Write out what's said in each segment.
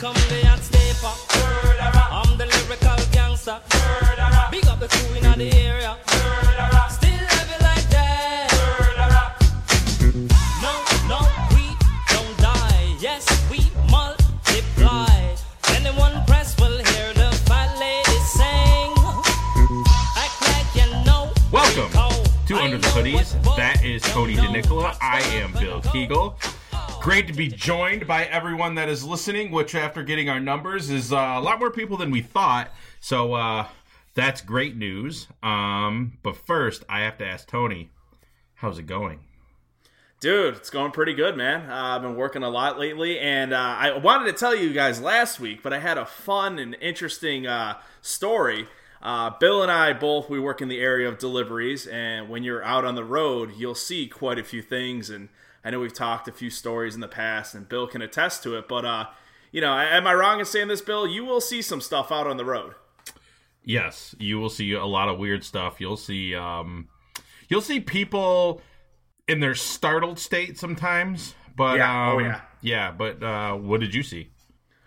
come the hot stepper. I'm the lyrical gangster. Big up the crew in the area. Still heavy like that. No, no, we don't die. Yes, we multiply. Anyone press will hear the fat lady sing. Act like you know. Welcome to Under the Hoodies. That is Cody DeNicola. I am Bill Keagle. Great to be joined by everyone that is listening, which after getting our numbers is uh, a lot more people than we thought. So uh, that's great news. Um, but first, I have to ask Tony, how's it going? Dude, it's going pretty good, man. Uh, I've been working a lot lately, and uh, I wanted to tell you guys last week, but I had a fun and interesting uh, story. Uh, Bill and I both we work in the area of deliveries, and when you're out on the road, you'll see quite a few things. And I know we've talked a few stories in the past, and Bill can attest to it. But uh, you know, am I wrong in saying this, Bill? You will see some stuff out on the road. Yes, you will see a lot of weird stuff. You'll see, um, you'll see people in their startled state sometimes. But Yeah, oh, um, yeah. yeah. But uh, what did you see?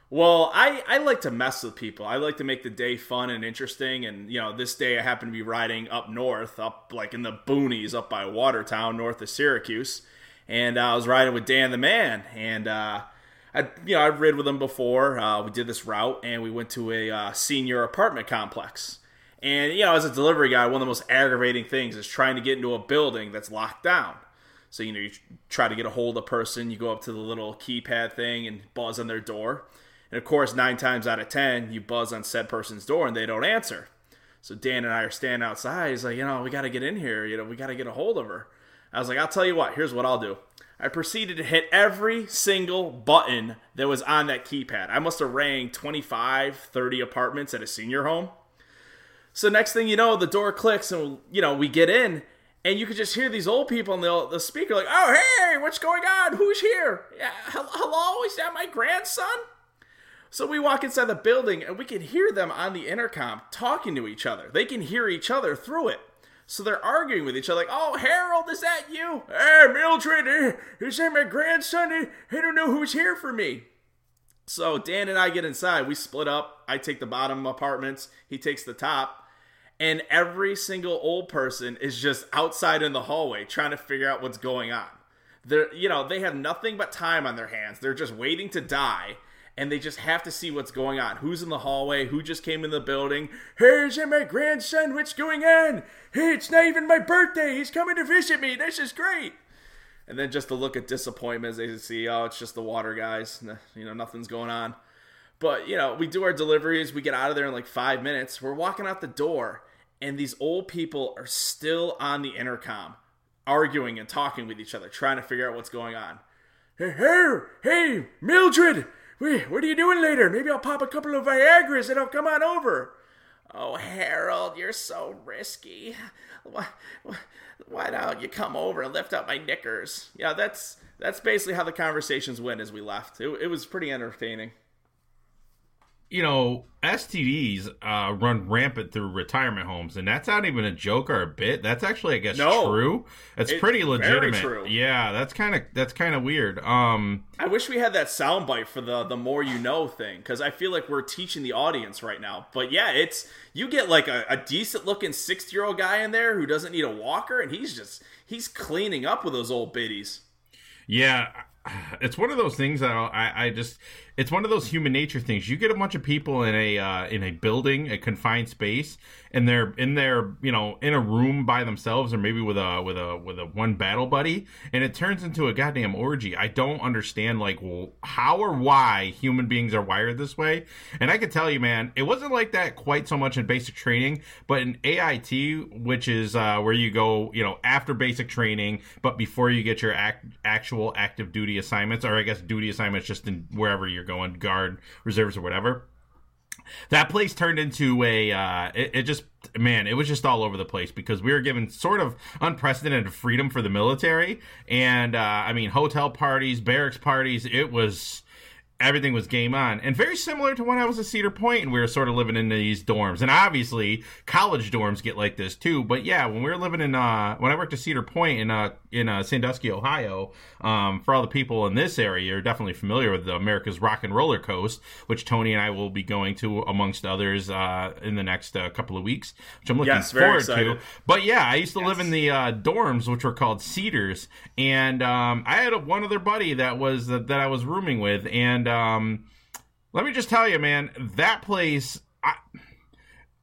Well, I, I like to mess with people. I like to make the day fun and interesting. And, you know, this day I happen to be riding up north, up like in the boonies, up by Watertown, north of Syracuse. And uh, I was riding with Dan the Man. And, uh, I, you know, I've rid with him before. Uh, we did this route and we went to a senior apartment complex. And, you know, as a delivery guy, one of the most aggravating things is trying to get into a building that's locked down. So, you know, you try to get a hold of a person, you go up to the little keypad thing and buzz on their door. And of course, nine times out of ten, you buzz on said person's door and they don't answer. So Dan and I are standing outside. He's like, you know, we got to get in here. You know, we got to get a hold of her. I was like, I'll tell you what. Here's what I'll do. I proceeded to hit every single button that was on that keypad. I must have rang 25, 30 apartments at a senior home. So next thing you know, the door clicks and you know we get in, and you could just hear these old people in the, the speaker like, "Oh hey, what's going on? Who's here? Yeah, hello, is that my grandson?" So we walk inside the building and we can hear them on the intercom talking to each other. They can hear each other through it. So they're arguing with each other, like, "Oh, Harold, is that you? Hey, Mildred, is that my grandson? I don't know who's here for me." So Dan and I get inside. We split up. I take the bottom apartments. He takes the top. And every single old person is just outside in the hallway trying to figure out what's going on. They're, you know, they have nothing but time on their hands. They're just waiting to die. And they just have to see what's going on. Who's in the hallway? Who just came in the building? Here's my grandson? What's going on? Hey, it's not even my birthday. He's coming to visit me. This is great. And then just a look at disappointment as they see, oh, it's just the water guys. You know, nothing's going on. But, you know, we do our deliveries. We get out of there in like five minutes. We're walking out the door, and these old people are still on the intercom, arguing and talking with each other, trying to figure out what's going on. Hey, hey, hey Mildred, what are you doing later? Maybe I'll pop a couple of Viagra's and I'll come on over. Oh, Harold, you're so risky. Why, why, don't you come over and lift up my knickers? Yeah, that's that's basically how the conversations went as we left. It, it was pretty entertaining. You know, STDs uh, run rampant through retirement homes, and that's not even a joke or a bit. That's actually, I guess, No. true. It's, It's pretty legitimate. Yeah, that's kind of that's kind of weird. Um, I wish we had that soundbite for the the more you know thing because I feel like we're teaching the audience right now. But yeah, it's you get like a, a decent looking sixty year old guy in there who doesn't need a walker, and he's just he's cleaning up with those old biddies. yeah, it's one of those things that I, I just it's one of those human nature things. You get a bunch of people in a uh, in a building, a confined space, and they're in their you know in a room by themselves, or maybe with a with a with a one battle buddy, and it turns into a goddamn orgy. I don't understand like how or why human beings are wired this way. And I can tell you, man, it wasn't like that quite so much in basic training, but in AIT, which is uh, where you go, you know, after basic training, but before you get your act, actual active duty assignments, or I guess duty assignments, just in wherever you're going, guard, reserves, or whatever. That place turned into a uh, it, it just man it was just all over the place because we were given sort of unprecedented freedom for the military. And uh, i mean hotel parties barracks parties it was everything was game on. And very similar to when I was at Cedar Point and we were sort of living in these dorms. And obviously, college dorms get like this too. But yeah, when we were living in, uh, when I worked at Cedar Point in, uh, in uh, Sandusky, Ohio, um, for all the people in this area, you're definitely familiar with the America's Rock and Roller Coast, which Tony and I will be going to amongst others uh, in the next uh, couple of weeks, which I'm looking Yes, forward excited. to. But yeah, I used to live in the uh, dorms, which were called Cedars, and um, I had a, one other buddy that was that, that I was rooming with, and um, let me just tell you, man, that place. I,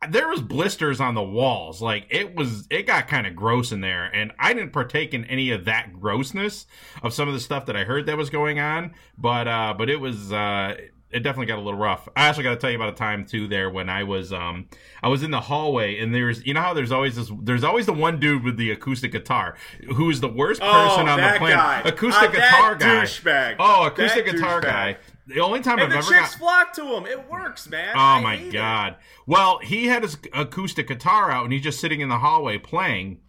there was blisters on the walls like it was it got kind of gross in there and i didn't partake in any of that grossness of some of the stuff that i heard that was going on but uh but it was uh it definitely got a little rough. I also got to tell you about a time too there when I was um I was in the hallway and there's you know how there's always this there's always the one dude with the acoustic guitar who's the worst person Oh, on the planet. guy. Acoustic Uh, guitar guy. douchebag. Oh, acoustic That guitar guy. The only time And I've the ever chicks got flock to him. It works, man. Oh I my hate it. god. Well, he had his acoustic guitar out and he's just sitting in the hallway playing.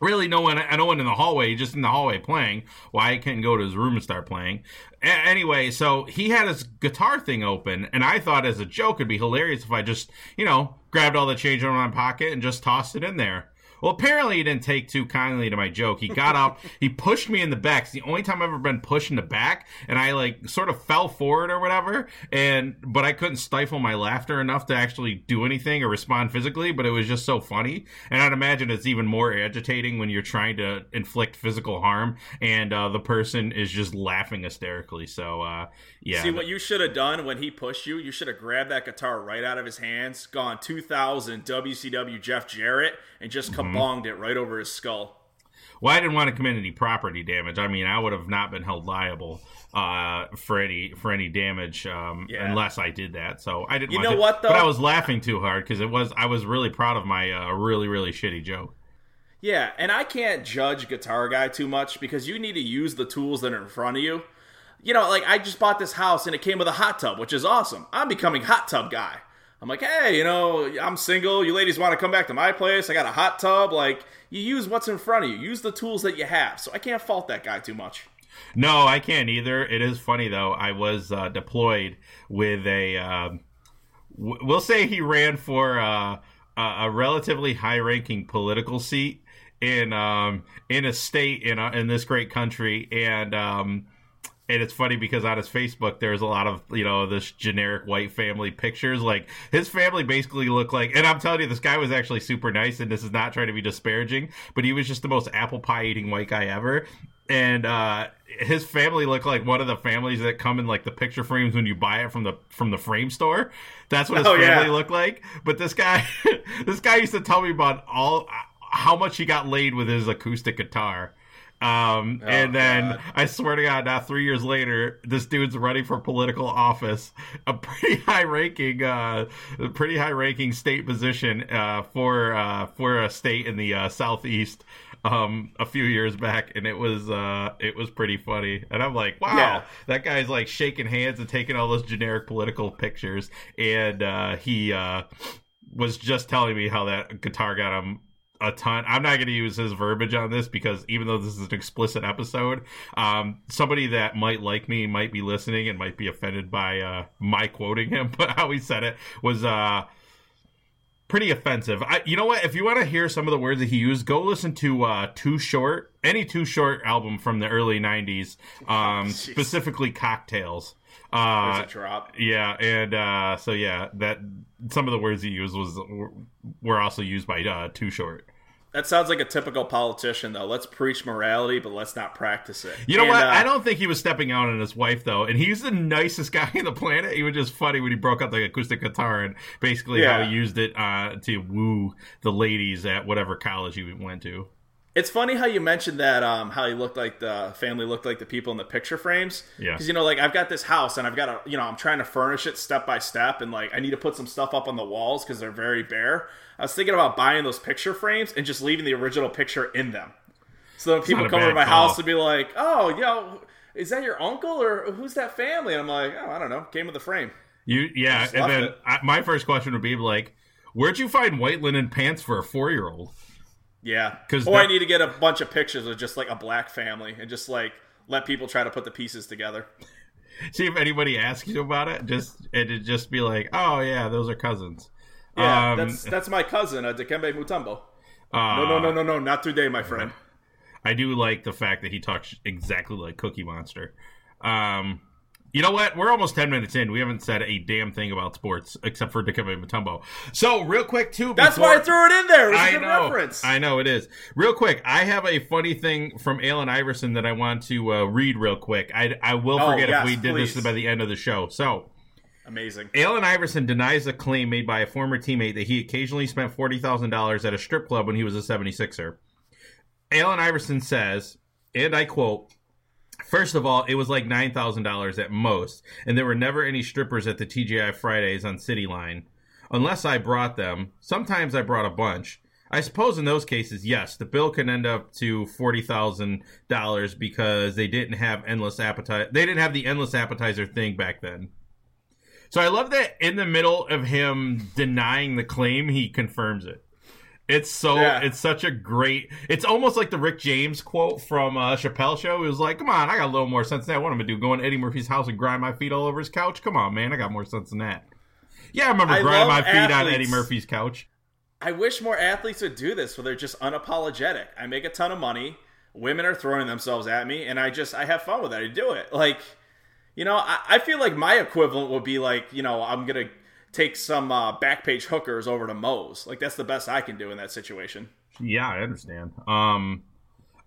Really, no one, no one in the hallway. He's just in the hallway playing. Why he couldn't go to his room and start playing? A- anyway, so he had his guitar thing open, and I thought as a joke it'd be hilarious if I just, you know, grabbed all the change out of my pocket and just tossed it in there. Well, apparently he didn't take too kindly to my joke. He got up, he pushed me in the back. It's the only time I've ever been pushed in the back, and I like sort of fell forward or whatever. And but I couldn't stifle my laughter enough to actually do anything or respond physically. But it was just so funny, and I'd imagine it's even more agitating when you're trying to inflict physical harm and uh, the person is just laughing hysterically. So uh, yeah, See what you should have done when he pushed you? You should have grabbed that guitar right out of his hands, gone 2000 WCW Jeff Jarrett, and just Mm-hmm. Kabonged it right over his skull. Well, I didn't want to commit any property damage. I mean, I would have not been held liable uh, for any for any damage um, Yeah. unless I did that. So I didn't. You want know to, what, though? But I was laughing too hard because it was. I was really proud of my uh, really really shitty joke. Yeah, and I can't judge Guitar Guy too much because you need to use the tools that are in front of you. You know, like I just bought this house and it came with a hot tub, which is awesome. I'm becoming hot tub guy. I'm like, hey, you know, I'm single. You ladies want to come back to my place? I got a hot tub. Like, you use what's in front of you. Use the tools that you have. So I can't fault that guy too much. No, I can't either. It is funny though. I was uh, deployed with a. Um, w- we'll say he ran for uh, a, a relatively high-ranking political seat in um, in a state in a, in this great country, and um, and it's funny because on his Facebook there's a lot of you know this generic white family pictures. Like his family basically looked like, and I'm telling you, this guy was actually super nice, and this is not trying to be disparaging, but he was just the most apple pie eating white guy ever. And uh, his family looked like one of the families that come in like the picture frames when you buy it from the from the frame store. That's what his Oh, yeah. family looked like. But this guy, this guy used to tell me about all how much he got laid with his acoustic guitar. Um, and then God. I swear to God, now three years later, this dude's running for political office, a pretty high ranking, uh, pretty high ranking state position, uh, for, uh, for a state in the, uh, Southeast, um, a few years back. And it was, uh, it was pretty funny. And I'm like, wow, Yeah. that guy's like shaking hands and taking all those generic political pictures. And, uh, he, uh, was just telling me how that guitar got him a ton. I'm not going to use his verbiage on this because even though this is an explicit episode, um, somebody that might like me might be listening and might be offended by uh, my quoting him. But how he said it was uh, pretty offensive. I, you know what? If you want to hear some of the words that he used, go listen to uh, Too Short, any Too Short album from the early '90s, um, Jeez. specifically Cocktails. Uh, yeah, and uh, so yeah, that some of the words he used was were- were also used by uh, Too Short. That sounds like a typical politician, though. Let's preach morality, but let's not practice it. You know And, what? uh, I don't think he was stepping out on his wife though, and he's the nicest guy on the planet. He was just funny when he broke out the acoustic guitar and basically how he used it uh, to woo the ladies at whatever college he went to. It's funny how you mentioned that um, how he looked like the family looked like the people in the picture frames. Yeah. Because you know, like I've got this house and I've got a you know, I'm trying to furnish it step by step, and like I need to put some stuff up on the walls because they're very bare. I was thinking about buying those picture frames and just leaving the original picture in them. So when people come over to my house and be like, "Oh, yo, is that your uncle or who's that family?" And I'm like, "Oh, I don't know. Came with the frame." You yeah, and then. I, my first question would be like, where'd you find white linen pants for a four year old? Yeah. 'Cause Or I need to get a bunch of pictures of just like a black family and just like let people try to put the pieces together. see if anybody asks you about it. Just it'd just be like, oh yeah, those are cousins. Yeah, Um, that's that's my cousin, uh, Dikembe Mutombo. uh, No, no, no, no, no, not today, my friend. I do like the fact that he talks exactly like Cookie Monster. Um, you know what? We're almost ten minutes in. We haven't said a damn thing about sports except for Dikembe Mutombo. So real quick too. That's before- why I threw it in there. It was a I know. reference. I know it is. Real quick, I have a funny thing from Allen Iverson that I want to uh, read real quick. I, I will Oh, forget yes, if we did please. this by the end of the show. So, Amazing. Allen Iverson denies a claim made by a former teammate that he occasionally spent $40,000 at a strip club when he was a 76er. Allen Iverson says, and I quote, First of all, it was like $9,000 at most, and there were never any strippers at the TGI Fridays on City Line. Unless I brought them. Sometimes I brought a bunch. I suppose in those cases, yes, the bill can end up to forty thousand dollars because they didn't have endless appetite. They didn't have the endless appetizer thing back then. So I love that in the middle of him denying the claim, he confirms it. It's so Yeah. it's such a great. It's almost like the Rick James quote from uh, Chappelle Show. He was like, "Come on, I got a little more sense than that. What am I gonna do? Go in Eddie Murphy's house and grind my feet all over his couch? Come on, man, I got more sense than that." Yeah, I remember I grinding my feet on. Eddie Murphy's couch. I wish more athletes would do this where they're just unapologetic. I make a ton of money. Women are throwing themselves at me, and I just I have fun with it. I do it. Like, you know, I, I feel like my equivalent would be like, you know, I'm gonna take some uh, back page hookers over to Moe's. Like that's the best I can do in that situation. Yeah, I understand. Um,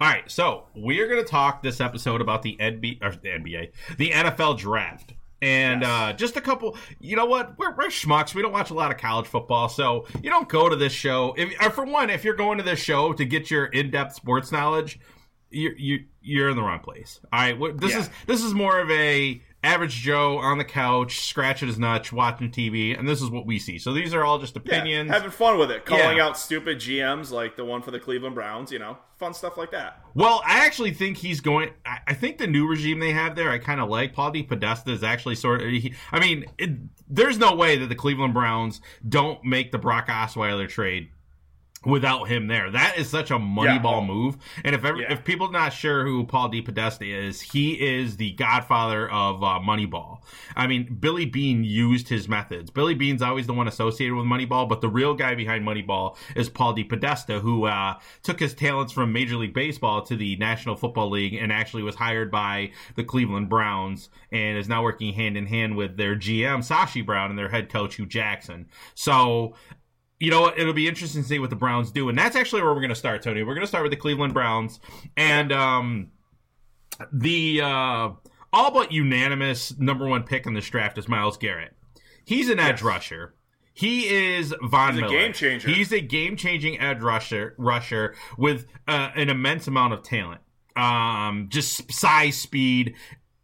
all right, so we're going to talk this episode about the NBA, or the NBA, the NFL draft. And Yes. uh, just a couple, you know what? We're, we're schmucks. We don't watch a lot of college football, so you don't go to this show. If, or for one, if you're going to this show to get your in-depth sports knowledge, you you you're in the wrong place. All right, this Yeah. is this is more of a average Joe on the couch, scratching his nuts, watching TV, and this is what we see. So these are all just Yeah, opinions. having fun with it, calling Yeah. out stupid GMs like the one for the Cleveland Browns. You know, fun stuff like that. Well, I actually think he's going. I, I think the new regime they have there, I kind of like. Paul DePodesta is actually sort of. He, I mean, it, there's no way that the Cleveland Browns don't make the Brock Osweiler trade without him there. That is such a moneyball Yeah. move. And if every, Yeah. if people are not sure who Paul DePodesta is, he is the godfather of uh, Moneyball. I mean, Billy Beane used his methods. Billy Beane's always the one associated with Moneyball, but the real guy behind Moneyball is Paul DePodesta, who uh, took his talents from Major League Baseball to the National Football League and actually was hired by the Cleveland Browns and is now working hand in hand with their GM, Sashi Brown, and their head coach, Hue Jackson. So you know what? It'll be interesting to see what the Browns do, and that's actually where we're going to start, Tony. We're going to start with the Cleveland Browns, and um, the uh, all but unanimous number one pick in this draft is Myles Garrett. He's an edge rusher. He is Von He's a Miller. game changer. He's a game changing edge rusher rusher with uh, an immense amount of talent. Um, just size, speed.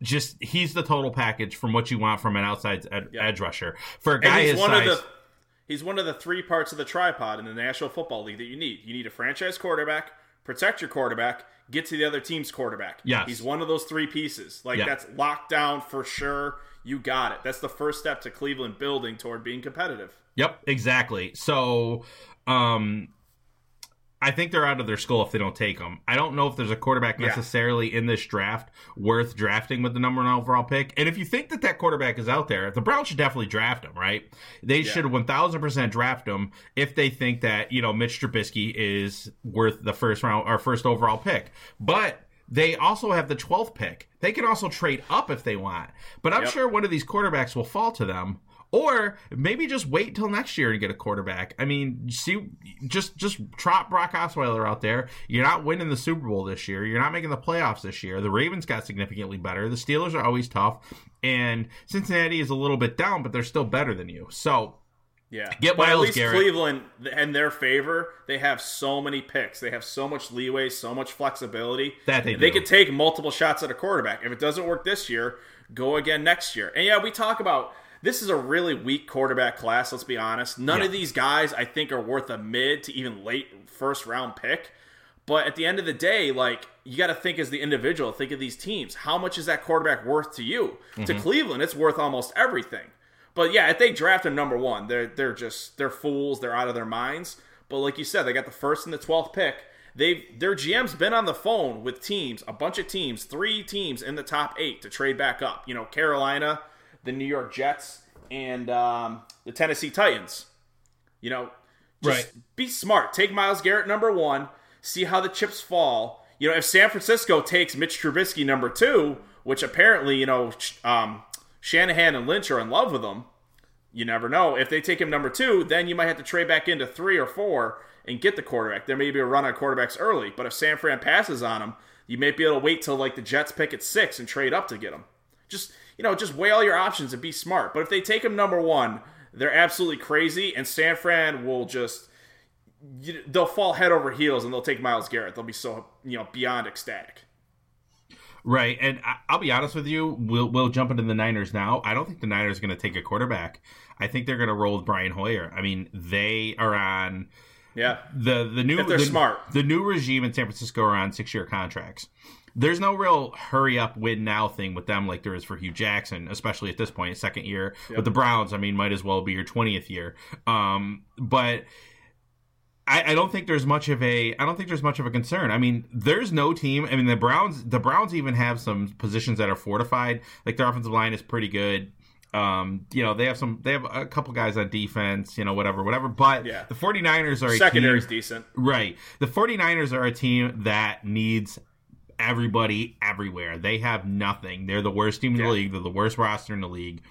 Just he's the total package from what you want from an outside ed- Yeah. edge rusher. For a guy his one size, of the he's one of the three parts of the tripod in the National Football League that you need. You need a franchise quarterback, protect your quarterback, get to the other team's quarterback. Yes. He's one of those three pieces. Like Yeah. that's locked down for sure. You got it. That's the first step to Cleveland building toward being competitive. Yep, exactly. So, um, I think they're out of their skull if they don't take him. I don't know if there's a quarterback Yeah. necessarily in this draft worth drafting with the number one overall pick. And if you think that that quarterback is out there, the Browns should definitely draft him, right? They should 1000% draft him if they think that, you know, Mitch Trubisky is worth the first round or first overall pick. But they also have the 12th pick. They can also trade up if they want. But I'm Yep. sure one of these quarterbacks will fall to them or maybe just wait until next year to get a quarterback. I mean, see, just just trot Brock Osweiler out there. You're not winning the Super Bowl this year. You're not making the playoffs this year. The Ravens got significantly better. The Steelers are always tough, and Cincinnati is a little bit down, but they're still better than you. So Yeah. Get but at least Garrett. Cleveland, in their favor, they have so many picks. They have so much leeway, so much flexibility. That they They could take multiple shots at a quarterback. If it doesn't work this year, go again next year. And yeah, we talk about this is a really weak quarterback class, let's be honest. None Yeah. of these guys I think are worth a mid to even late first round pick. But at the end of the day, like you got to think as the individual, think of these teams. How much is that quarterback worth to you? To Mm-hmm. Cleveland, it's worth almost everything. But yeah, if they draft him number one, they're they're just they're fools. They're out of their minds. But like you said, they got the first and the twelfth pick. They've their GM's been on the phone with teams, a bunch of teams, three teams in the top eight to trade back up. You know, Carolina, the New York Jets, and um, the Tennessee Titans. You know, just Right. be smart. Take Myles Garrett number one. See how the chips fall. You know, if San Francisco takes Mitch Trubisky number two, which apparently you know um, Shanahan and Lynch are in love with him. You never know. If they take him number two, then you might have to trade back into three or four and get the quarterback. There may be a run on quarterbacks early, but if San Fran passes on him, you may be able to wait till like the Jets pick at six and trade up to get him. Just you know, just weigh all your options and be smart. But if they take him number one, they're absolutely crazy, and San Fran will just they'll fall head over heels and they'll take Myles Garrett. They'll be so you know beyond ecstatic. Right, and I'll be honest with you. We'll we'll jump into the Niners now. I don't think the Niners are going to take a quarterback. I think they're going to roll with Brian Hoyer. I mean, they are on Yeah, the the new If they're the, smart. The new regime in San Francisco are on six year contracts. There's no real hurry up win now thing with them like there is for Hue Jackson, especially at this point, second year with the Browns. I mean, might as well be your twentieth year. Um, but I, I don't think there's much of a I don't think there's much of a concern. I mean, there's no team. I mean, the Browns the Browns even have some positions that are fortified. Like their offensive line is pretty good. Um, you know, they have some they have a couple guys on defense, you know, whatever, whatever. But Yeah. the 49ers are a secondary's team, decent. Right. The 49ers are a team that needs everybody everywhere. They have nothing. They're the worst team in the league. They're the worst roster in the league.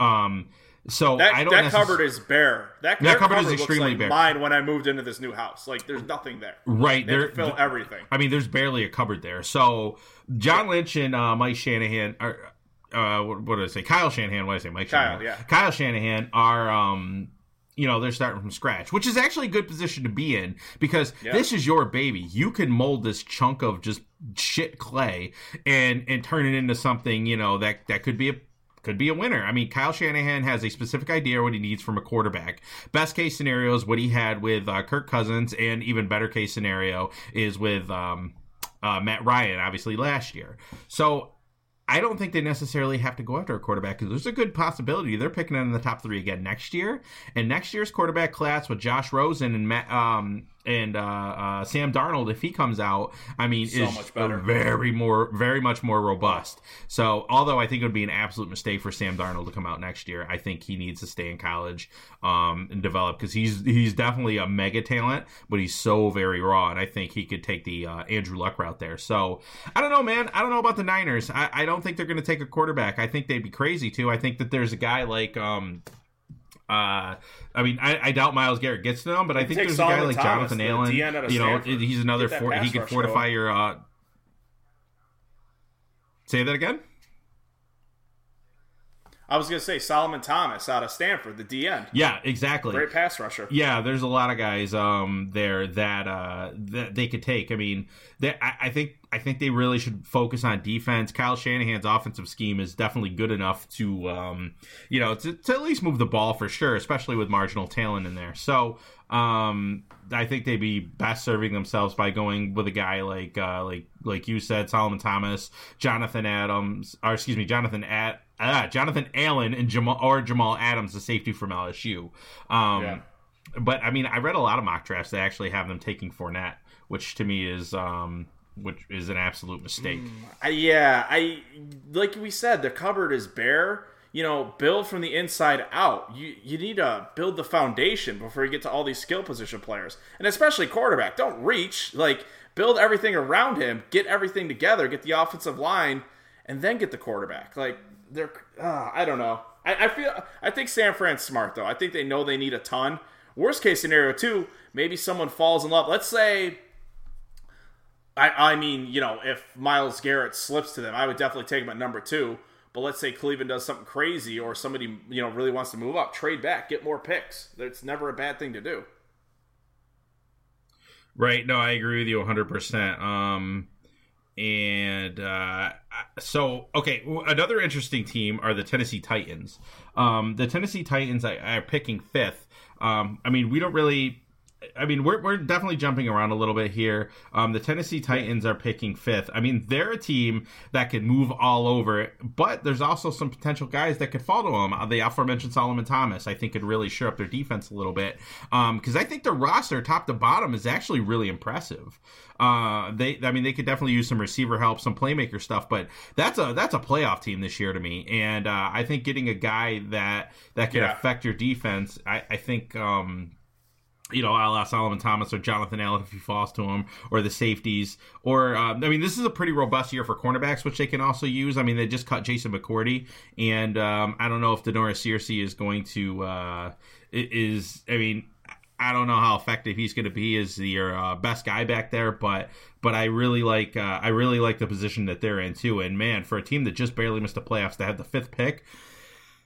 Um so That, I don't that necess- cupboard is bare. That, That cupboard is extremely like bare. Mine when I moved into this new house. Like there's nothing there. right They there fill everything. I mean, there's barely a cupboard there. So John Lynch and uh, Mike Shanahan are. Uh, what, what did I say? Kyle Shanahan. What did I say? Mike Kyle, Shanahan. yeah. Kyle Shanahan are. Um, you know they're starting from scratch, which is actually a good position to be in because Yeah. this is your baby. You can mold this chunk of just shit clay and and turn it into something you know that that could be a could be a winner. I mean, Kyle Shanahan has a specific idea what he needs from a quarterback. Best case scenario is what he had with uh, Kirk Cousins, and even better case scenario is with um, uh, Matt Ryan, obviously last year. So I don't think they necessarily have to go after a quarterback because there's a good possibility they're picking in the top three again next year. And next year's quarterback class with Josh Rosen and Matt um, and uh, uh, Sam Darnold, if he comes out, I mean, So is much better. very more, very much more robust. So, although I think it would be an absolute mistake for Sam Darnold to come out next year, I think he needs to stay in college um, and develop because he's he's definitely a mega talent, but he's so very raw, and I think he could take the uh, Andrew Luck route there. So, I don't know, man. I don't know about the Niners. I, I don't think they're going to take a quarterback. I think they'd be crazy too. I think that there's a guy like. Um, uh, I mean, I, I doubt Myles Garrett gets to them, but I think there's a guy like Thomas, Jonathan Allen. DN out of You know, Stanford. he's another. For, he could fortify going. your. Uh, say that again. I was gonna say Solomon Thomas out of Stanford, the DN, Yeah, exactly. great pass rusher. Yeah, there's a lot of guys um there that uh that they could take. I mean, they, I, I think I think they really should focus on defense. Kyle Shanahan's offensive scheme is definitely good enough to um you know to, to at least move the ball for sure, especially with marginal talent in there. So um I think they'd be best serving themselves by going with a guy like uh like like you said, Solomon Thomas, Jonathan Adams, or excuse me, Jonathan at uh, Jonathan Allen and Jamal or Jamal Adams, the safety from LSU. Um, Yeah. But I mean, I read a lot of mock drafts that actually have them taking Fournette, which to me is um, which is an absolute mistake. I, yeah, I like we said, the cupboard is bare. You know, build from the inside out. You you need to build the foundation before you get to all these skill position players, and especially quarterback. Don't reach. Like build everything around him, get everything together, get the offensive line, and then get the quarterback. Like they're, uh, I don't know. I, I feel I think San Fran's smart though. I think they know they need a ton. Worst case scenario too, maybe someone falls in love. Let's say I, I mean, you know, if Myles Garrett slips to them, I would definitely take him at number two. But let's say Cleveland does something crazy or somebody, you know, really wants to move up, trade back, get more picks. That's never a bad thing to do. Right? No, I agree with you 100. percent Um, and uh, so okay, another interesting team are the Tennessee Titans. Um, the Tennessee Titans I, are picking fifth. Um, I mean, we don't really. I mean, we're, we're definitely jumping around a little bit here. Um, the Tennessee Titans are picking fifth. I mean, they're a team that could move all over, but there's also some potential guys that could follow them. Uh, the aforementioned Solomon Thomas, I think, could really shore up their defense a little bit. Because um, I think the roster, top to bottom, is actually really impressive. Uh, they, I mean, they could definitely use some receiver help, some playmaker stuff, but that's a that's a playoff team this year to me. And uh, I think getting a guy that that can yeah. affect your defense, I, I think. Um, you know, a la Solomon Thomas or Jonathan Allen if he falls to him, or the safeties. Or, uh, I mean, this is a pretty robust year for cornerbacks, which they can also use. I mean, they just cut Jason McCourty, and um, I don't know if Da'Norris Searcy is going to, uh, is, I mean, I don't know how effective he's going to be as your uh, best guy back there, but but I really like uh, I really like the position that they're in too. And man, for a team that just barely missed the playoffs to have the fifth pick,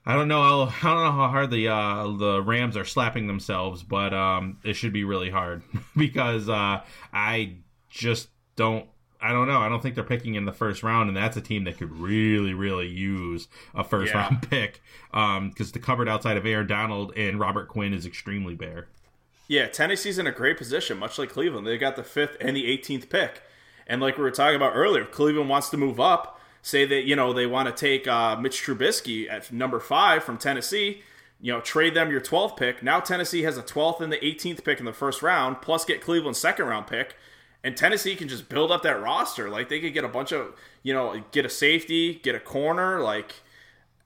I don't know how I don't know how hard the uh, the Rams are slapping themselves, but um, it should be really hard because uh, I just don't I don't know. I don't think they're picking in the first round, and that's a team that could really, really use a first yeah. round pick because um, the cupboard outside of Aaron Donald and Robert Quinn is extremely bare. Yeah, Tennessee's in a great position, much like Cleveland. They got the fifth and the 18th pick, and like we were talking about earlier, Cleveland wants to move up say that you know they want to take uh, Mitch Trubisky at number five from Tennessee. You know, trade them your 12th pick. Now Tennessee has a 12th and the 18th pick in the first round, plus get Cleveland's second round pick, and Tennessee can just build up that roster. Like they could get a bunch of, you know, get a safety, get a corner. Like,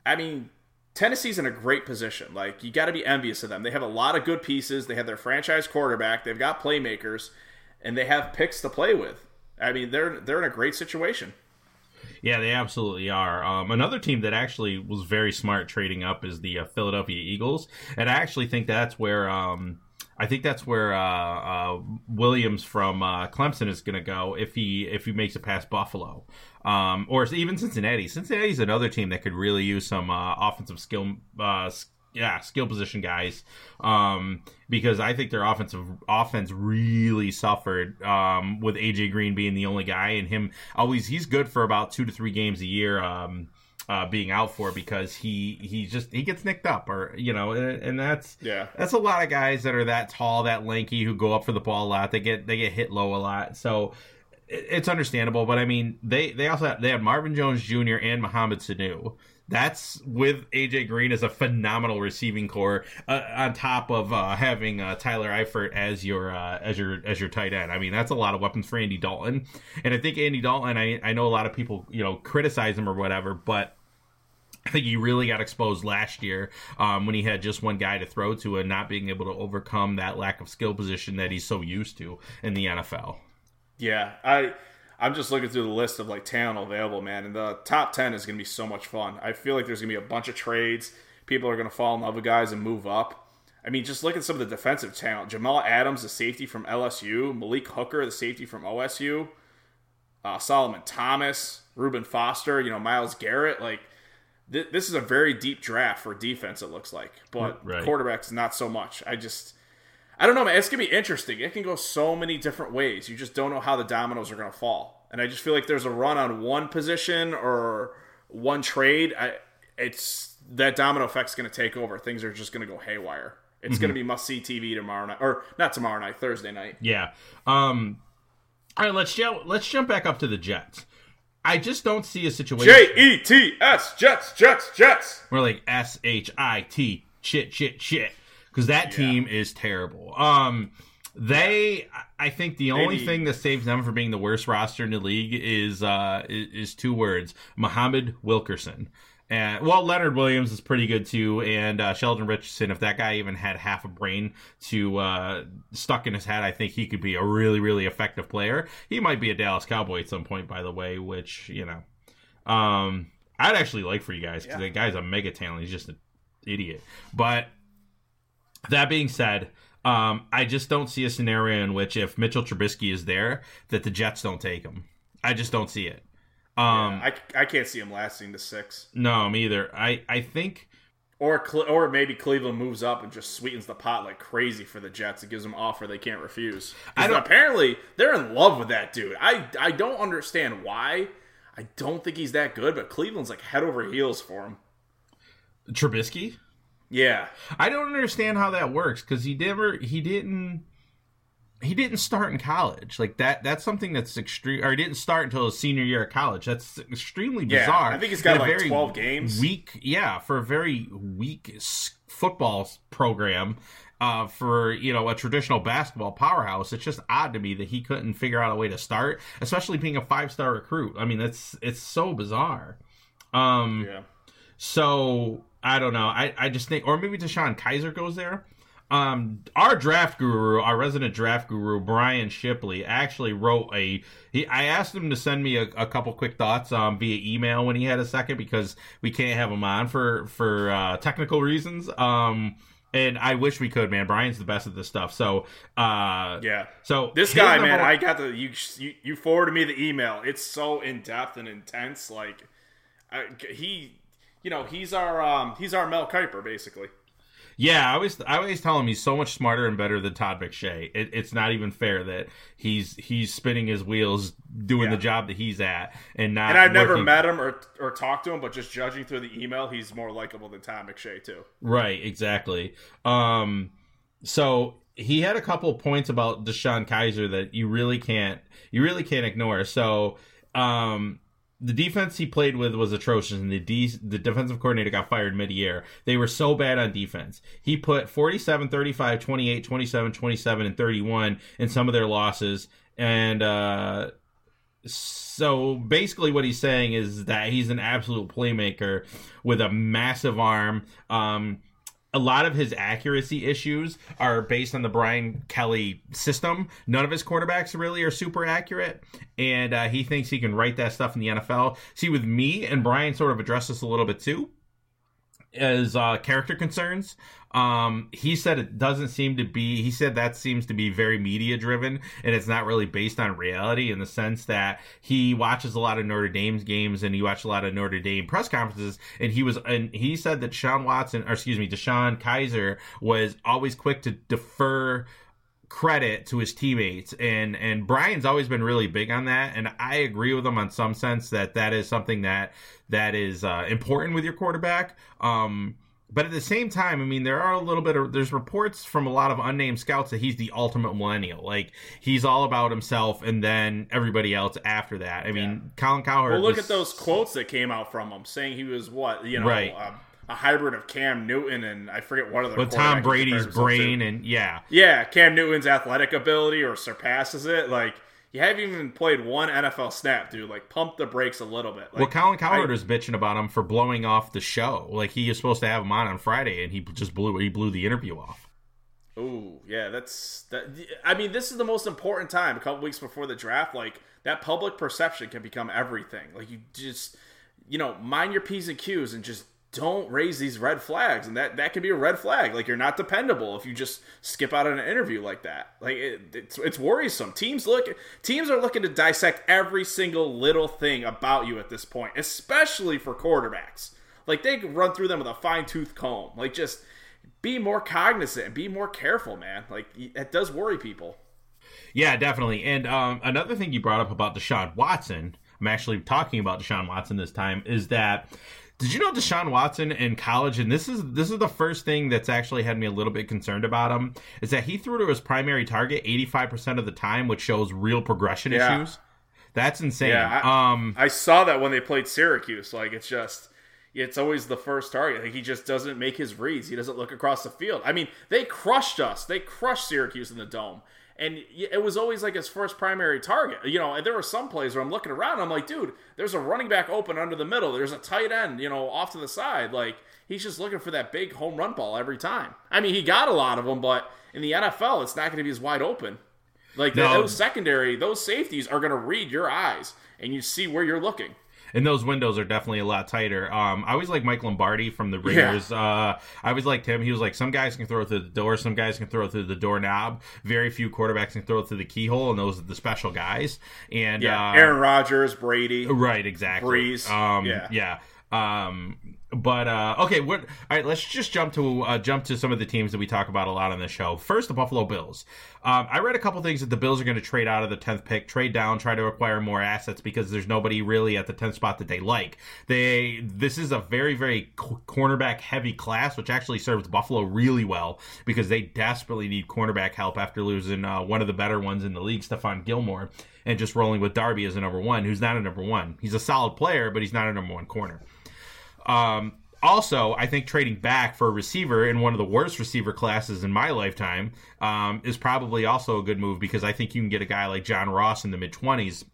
I mean, Tennessee's in a great position. Like you got to be envious of them. They have a lot of good pieces. They have their franchise quarterback. They've got playmakers, and they have picks to play with. I mean, they're they're in a great situation. Yeah, they absolutely are. Um, another team that actually was very smart trading up is the uh, Philadelphia Eagles, and I actually think that's where um, I think that's where uh, uh, Williams from uh, Clemson is going to go if he if he makes it past Buffalo, um, or even Cincinnati. Cincinnati's another team that could really use some uh, offensive skill uh, yeah, skill position guys. Um, because I think their offensive offense really suffered um, with AJ Green being the only guy, and him always he's good for about two to three games a year. Um, uh, being out for because he he just he gets nicked up or you know and, and, that's yeah that's a lot of guys that are that tall that lanky who go up for the ball a lot they get they get hit low a lot so it's understandable but I mean they they also have, they have Marvin Jones Jr. and Mohamed Sanu that's with AJ Green as a phenomenal receiving core uh, on top of uh, having uh, Tyler Eifert as your uh, as your as your tight end. I mean, that's a lot of weapons for Andy Dalton, and I think Andy Dalton. I I know a lot of people you know criticize him or whatever, but. I think he really got exposed last year um, when he had just one guy to throw to and not being able to overcome that lack of skill position that he's so used to in the NFL. Yeah, I I'm just looking through the list of like talent available, man, and the top ten is going to be so much fun. I feel like there's going to be a bunch of trades. People are going to fall in love with guys and move up. I mean, just look at some of the defensive talent. Jamal Adams, the safety from LSU. Malik Hooker, the safety from OSU. Uh, Solomon Thomas, Reuben Foster, you know, Myles Garrett. Like, th- this is a very deep draft for defense, it looks like. But right. quarterbacks, not so much. I just, I don't know, man. It's gonna be interesting. It can go so many different ways. You just don't know how the dominoes are gonna fall. And I just feel like there's a run on one position or one trade. I, it's that domino effect's gonna take over. Things are just gonna go haywire. It's mm-hmm. gonna be must see TV tomorrow night, or not tomorrow night, Thursday night. Yeah. Um. All right. Let's jump. Let's jump back up to the Jets. I just don't see a situation. J E T S Jets Jets Jets. We're like S H I T shit shit shit because that yeah. team is terrible. Um, they, I think, the only Maybe. thing that saves them from being the worst roster in the league is uh, is, is two words: Muhammad Wilkerson. And well, Leonard Williams is pretty good too, and uh, Sheldon Richardson. If that guy even had half a brain to uh, stuck in his head, I think he could be a really, really effective player. He might be a Dallas Cowboy at some point, by the way. Which you know, um, I'd actually like for you guys because yeah. the guy's a mega talent. He's just an idiot, but that being said, um, I just don't see a scenario in which if Mitchell Trubisky is there, that the Jets don't take him. I just don't see it. Um, yeah, I, I can't see him lasting to six. No, me either. I, I think. Or or maybe Cleveland moves up and just sweetens the pot like crazy for the Jets. It gives them offer they can't refuse. I don't, apparently they're in love with that dude. I I don't understand why. I don't think he's that good, but Cleveland's like head over heels for him. Trubisky? Yeah, I don't understand how that works because he never he didn't he didn't start in college. Like that that's something that's extreme or he didn't start until his senior year of college. That's extremely bizarre. Yeah. I think he's got like very 12 games. Weak, yeah, for a very weak football program. Uh, for you know a traditional basketball powerhouse, it's just odd to me that he couldn't figure out a way to start, especially being a five star recruit. I mean, that's it's so bizarre. Um, Yeah. so I don't know. I, I just think, or maybe DeShone Kizer goes there. Um, our draft guru, our resident draft guru, Brian Shipley, actually wrote a. He, I asked him to send me a, a couple quick thoughts um, via email when he had a second because we can't have him on for for uh, technical reasons. Um, and I wish we could, man. Brian's the best at this stuff. So, uh, Yeah. So This guy, man, I got the you, you you forwarded me the email. It's so in depth and intense. Like, I, he, you know, he's our um he's our Mel Kiper basically. Yeah, I always I always tell him he's so much smarter and better than Todd McShay. It, it's not even fair that he's he's spinning his wheels doing Yeah. the job that he's at and not. And I've never working- met him or or talked to him, but just judging through the email, he's more likable than Todd McShay too. Right, exactly. Um, so he had a couple points about DeShone Kizer that you really can't you really can't ignore. So, um, the defense he played with was atrocious, and the the defensive coordinator got fired mid-year. They were so bad on defense. He put 47, 35, 28, 27, 27, and 31 in some of their losses. And uh, so basically, what he's saying is that he's an absolute playmaker with a massive arm. Um, a lot of his accuracy issues are based on the Brian Kelly system. None of his quarterbacks really are super accurate, and uh, he thinks he can write that stuff in the NFL. See, with me and Brian, sort of address this a little bit too, as uh, character concerns. Um, he said it doesn't seem to be. He said that seems to be very media driven, and it's not really based on reality in the sense that he watches a lot of Notre Dame's games and he watched a lot of Notre Dame press conferences, and he was and he said that Sean Watson, or excuse me, DeShone Kizer was always quick to defer credit to his teammates and and Brian's always been really big on that and I agree with him on some sense that that is something that that is uh, important with your quarterback um but at the same time, I mean, there are a little bit of there's reports from a lot of unnamed scouts that he's the ultimate millennial. Like he's all about himself, and then everybody else after that. I mean, Colin Cowherd. Well, look was- at those quotes that came out from him saying he was what you know Right. um, a hybrid of Cam Newton and I forget what other with quarterback Tom Brady's himself to. brain, and yeah, Yeah, Cam Newton's athletic ability or surpasses it. Like you haven't even played one NFL snap, dude. Like pump the brakes a little bit. Like, well, Colin Cowherd I- was bitching about him for blowing off the show. Like he was supposed to have him on on Friday, and he just blew he blew the interview off. Oh yeah, that's that. I mean, this is the most important time. A couple weeks before the draft, like that public perception can become everything. Like you just, you know, mind your p's and q's and just don't raise these red flags. And that that can be a red flag. Like you're not dependable if you just skip out on an interview like that. Like it, it's it's worrisome. Teams look teams are looking to dissect every single little thing about you at this point, especially for quarterbacks. Like they run through them with a fine tooth comb. Like just be more cognizant and be more careful, man. Like it does worry people. Yeah, definitely. And um, another thing you brought up about Deshaun Watson, I'm actually talking about Deshaun Watson this time, is that did you know Deshaun Watson in college, and this is this is the first thing that's actually had me a little bit concerned about him, is that he threw to his primary target 85% of the time, which shows real progression Yeah. issues. That's insane. Yeah, I- um I saw that when they played Syracuse. Like it's just it's always the first target. Like he just doesn't make his reads. He doesn't look across the field. I mean, they crushed us. They crushed Syracuse in the dome. And it was always like his first primary target. You know, and there were some plays where I'm looking around. I'm like, dude, there's a running back open under the middle. There's a tight end, you know, off to the side. Like he's just looking for that big home run ball every time. I mean, he got a lot of them, but in the NFL, it's not going to be as wide open. Like No. those secondary, those safeties are going to read your eyes, and you see where you're looking. And those windows are definitely a lot tighter. Um, I always like Mike Lombardi from the Raiders. Uh, I always liked him. He was like, some guys can throw through the door, some guys can throw through the doorknob. Very few quarterbacks can throw through the keyhole, and those are the special guys. And Yeah, uh, Aaron Rodgers, Brady. right, exactly. Brees, Um, yeah. yeah. Um, but uh, okay, what? All right, let's just jump to uh, jump to some of the teams that we talk about a lot on the show. First, the Buffalo Bills. Um, I read a couple things that the Bills are going to trade out of the tenth pick, trade down, try to acquire more assets because there's nobody really at the tenth spot that they like. They this is a very very cornerback heavy class, which actually serves Buffalo really well because they desperately need cornerback help after losing uh, one of the better ones in the league, Stephon Gilmore, and just rolling with Darby as a number one, who's not a number one. He's a solid player, but he's not a number one corner. Um, also, I think trading back for a receiver in one of the worst receiver classes in my lifetime um, is probably also a good move because I think you can get a guy like John Ross in the mid twenties,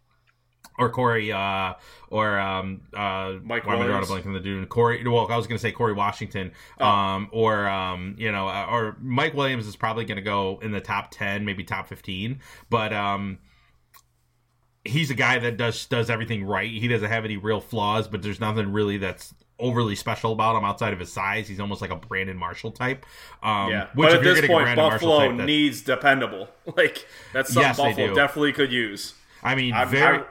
or Corey, uh, or um, uh, Mike why am I drawing a Williams. blank on the dude? Corey. Well, I was going to say Corey Washington, Oh. um, or um, you know, uh, or Mike Williams is probably going to go in the top ten, maybe top fifteen, but um, he's a guy that does does everything right. He doesn't have any real flaws, but there's nothing really that's overly special about him outside of his size. He's almost like a Brandon Marshall type. Um, Yeah, which but at this point, Buffalo type, needs dependable. Like that's something Yes, Buffalo definitely could use. I mean, I'm, very. I'm,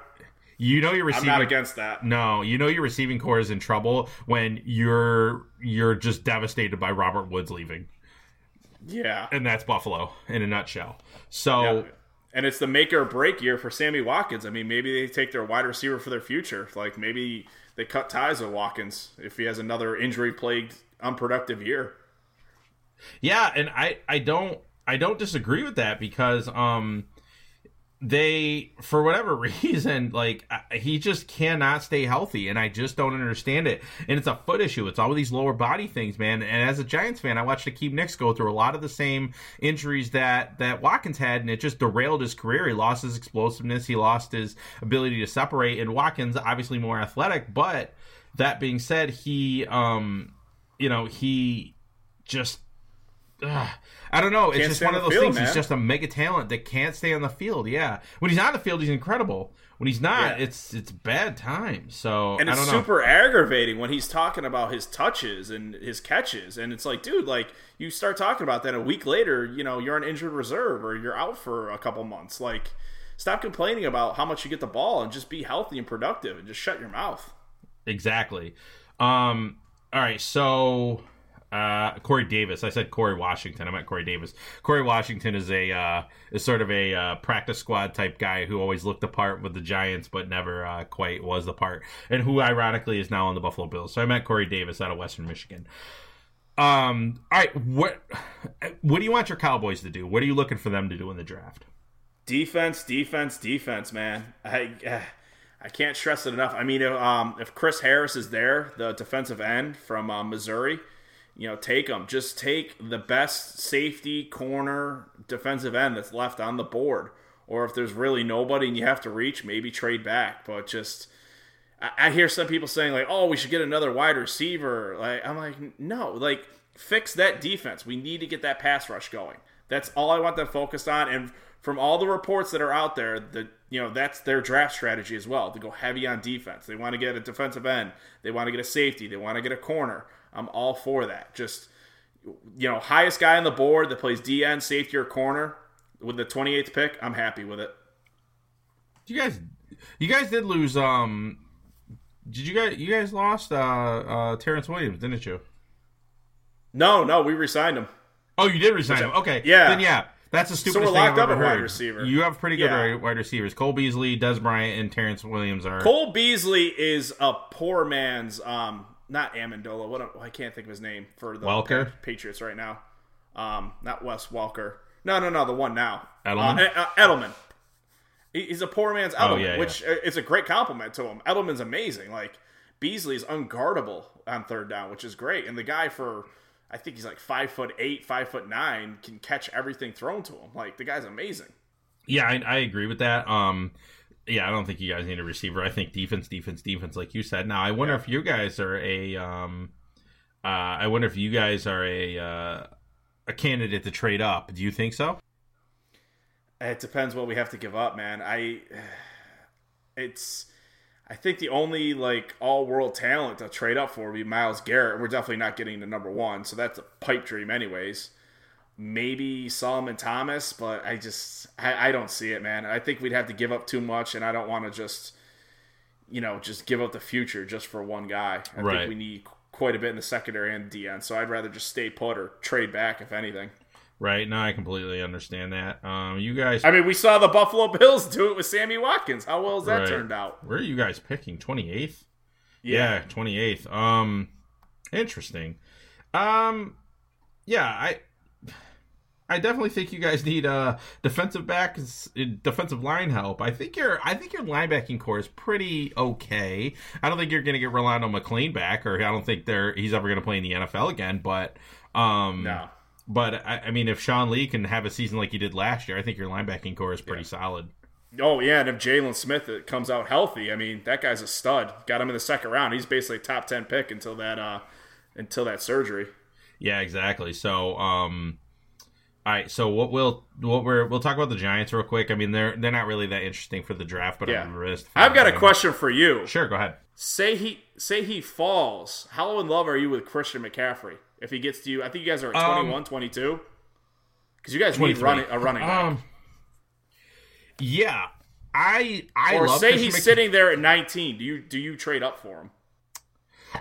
you know, you're I'm receiving. not against that. No, you know your receiving core is in trouble when you're you're just devastated by Robert Woods leaving, Yeah, and that's Buffalo in a nutshell. So. Yeah. And it's the make or break year for Sammy Watkins. I mean, maybe they take their wide receiver for their future. Like maybe they cut ties with Watkins if he has another injury plagued, unproductive year. Yeah, and I I don't I don't disagree with that because um they for whatever reason like he just cannot stay healthy and I just don't understand it. And it's a foot issue. It's all these lower body things, man. And as a Giants fan, I watched Hakeem Nicks go through a lot of the same injuries that that Watkins had and it just derailed his career. He lost his explosiveness, he lost his ability to separate and Watkins obviously more athletic, but that being said, he um you know, he just Ugh, I don't know. It's Can't just one of those field, things. He's just a mega talent that can't stay on the field. Yeah, when he's on the field, he's incredible. When he's not, Yeah. it's it's bad time. So And I it's super aggravating when he's talking about his touches and his catches. And it's like, dude, like you start talking about that a week later, you know, you're on injured reserve or you're out for a couple months. Like, stop complaining about how much you get the ball and just be healthy and productive and just shut your mouth. Exactly. Um. All right. So, uh, Corey Davis. I said Corey Washington. I meant Corey Davis. Corey Washington is a uh, is sort of a uh, practice squad type guy who always looked the part with the Giants, but never uh, quite was the part, and who ironically is now on the Buffalo Bills. So I meant Corey Davis out of Western Michigan. Um. All right. What What do you want your Cowboys to do? What are you looking for them to do in the draft? Defense, defense, defense, man. I uh, I can't stress it enough. I mean, if, um, if Chris Harris is there, the defensive end from uh, Missouri, you know, take them. Just take the best safety corner defensive end that's left on the board. Or if there's really nobody and you have to reach, maybe trade back. But just, I, I hear some people saying like, "Oh, we should get another wide receiver." Like, I'm like, no, like fix that defense. We need to get that pass rush going. That's all I want them focused on. And from all the reports that are out there, that you know that's their draft strategy as well to go heavy on defense. They want to get a defensive end. They want to get a safety. They want to get a corner. I'm all for that. Just you know, highest guy on the board that plays DN, safety, or corner with the 28th pick. I'm happy with it. You guys, you guys did lose. Um. Did you guys? You guys lost uh, uh, Terrence Williams, didn't you? No, no, we resigned him. Oh, you did resign him. Okay. yeah. Then yeah, that's the stupidest we're thing locked I've up ever wide heard. receiver. You have pretty good Yeah. wide- wide receivers. Cole Beasley, Dez Bryant, and Terrence Williams are. Cole Beasley is a poor man's um not Amendola. What I can't think of his name for the Welker? Patriots right now. Um, not Wes Welker. No, no, no, the one now. Edelman? Uh, uh, Edelman. He's a poor man's Edelman, Oh, yeah, which uh, is a great compliment to him. Edelman's amazing. Like Beasley's unguardable on third down, which is great. And the guy for I think he's like five foot eight, five foot nine, can catch everything thrown to him. Like the guy's amazing. Yeah, I, I agree with that. Um, yeah, I don't think you guys need a receiver. I think defense, defense, defense, like you said. Now, I wonder Yeah. if you guys are a. Um, uh, I wonder if you guys are a uh, a candidate to trade up. Do you think so? It depends what we have to give up, man. I it's I think the only like all world talent to trade up for would be Myles Garrett. We're definitely not getting to number one, so that's a pipe dream anyways. Maybe Solomon Thomas, but I just I, I don't see it, man. I think we'd have to give up too much and I don't want to just you know, just give up the future just for one guy. I Right. think we need quite a bit in the secondary and DN. So I'd rather just stay put or trade back if anything. Right. No, I completely understand that. Um, you guys, I mean, we saw the Buffalo Bills do it with Sammy Watkins. How well has that Right. turned out? where are you guys picking? Twenty eighth. Yeah, twenty eighth. Um, interesting. Um, yeah, I, I definitely think you guys need uh defensive back, defensive line help. I think your, I think your linebacking core is pretty okay. I don't think you're going to get Rolando McClain back, or I don't think they're he's ever going to play in the NFL again. But, um, No. But I, I mean, if Sean Lee can have a season like he did last year, I think your linebacking core is pretty solid. Oh yeah, and if Jaylon Smith uh, comes out healthy, I mean that guy's a stud. Got him in the second round. He's basically a top ten pick until that uh until that surgery. Yeah, exactly. So, um, all right. So what we'll what we're we'll talk about the Giants real quick. I mean, they're they're not really that interesting for the draft, but Yeah. I'm if I've got a question for you. Sure, go ahead. Say he say he falls. How in love are you with Christian McCaffrey? If he gets to you, I think you guys are at Um, 21, 22. Because you guys need 23. running, a running back. Um, yeah, I I or love say Christian he's Mc- sitting there at 19. Do you do you trade up for him?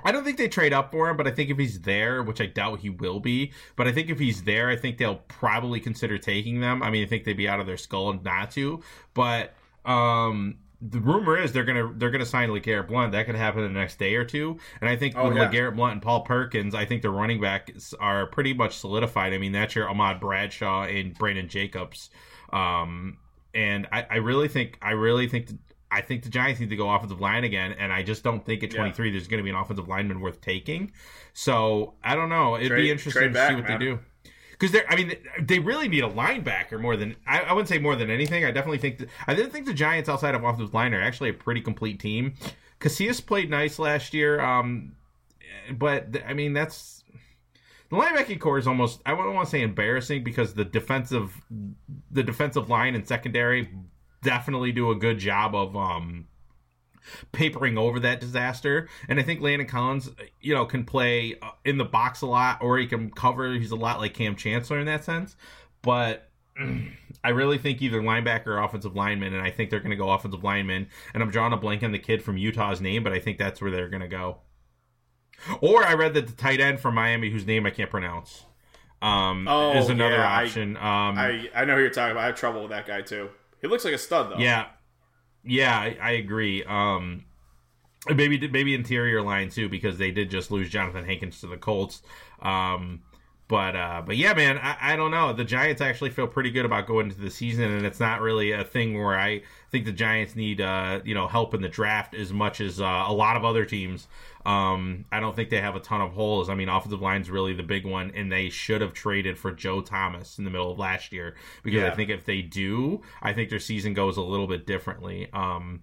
I don't think they trade up for him, but I think if he's there, which I doubt he will be, but I think if he's there, I think they'll probably consider taking them. I mean, I think they'd be out of their skull not to, but um the rumor is they're gonna they're gonna sign LeGarrette Blunt. That could happen in the next day or two. And I think Oh, with yeah. LeGarrette Blunt and Paul Perkins, I think the running backs are pretty much solidified. I mean, that's your Ahmad Bradshaw and Brandon Jacobs. Um, and I, I really think I really think I think the Giants need to go offensive line again, and I just don't think at Yeah. 23 there's going to be an offensive lineman worth taking. So I don't know. It'd Trade- be interesting to back, see what man. they do. Because they're, I mean, they really need a linebacker more than I, I wouldn't say more than anything. I definitely think that, I didn't think the Giants outside of offensive line are actually a pretty complete team. Casillas played nice last year, um, but I mean that's the linebacking core is almost I don't want to say embarrassing because the defensive the defensive line and secondary definitely do a good job of um papering over that disaster. And I think Landon Collins, you know, can play uh, in the box a lot, or he can cover. He's a lot like Kam Chancellor in that sense. But I really think either linebacker or offensive lineman, and I think they're going to go offensive lineman. And I'm drawing a blank on the kid from Utah's name, but I think that's where they're going to go. Or I read that the tight end from Miami, whose name I can't pronounce, um, Oh, is another yeah, I- option. um, I I know who you're talking about. I have trouble with that guy too. He looks like a stud though. Yeah, yeah, I, I agree. Um, maybe maybe interior line too because they did just lose Jonathan Hankins to the Colts. Um, but uh, but yeah, man, I, I don't know. The Giants actually feel pretty good about going into the season, and it's not really a thing where I think the Giants need uh, you know help in the draft as much as uh, a lot of other teams. Um, I don't think they have a ton of holes. I mean, offensive line's really the big one, and they should have traded for Joe Thomas in the middle of last year because I think if they do, I think their season goes a little bit differently. Um,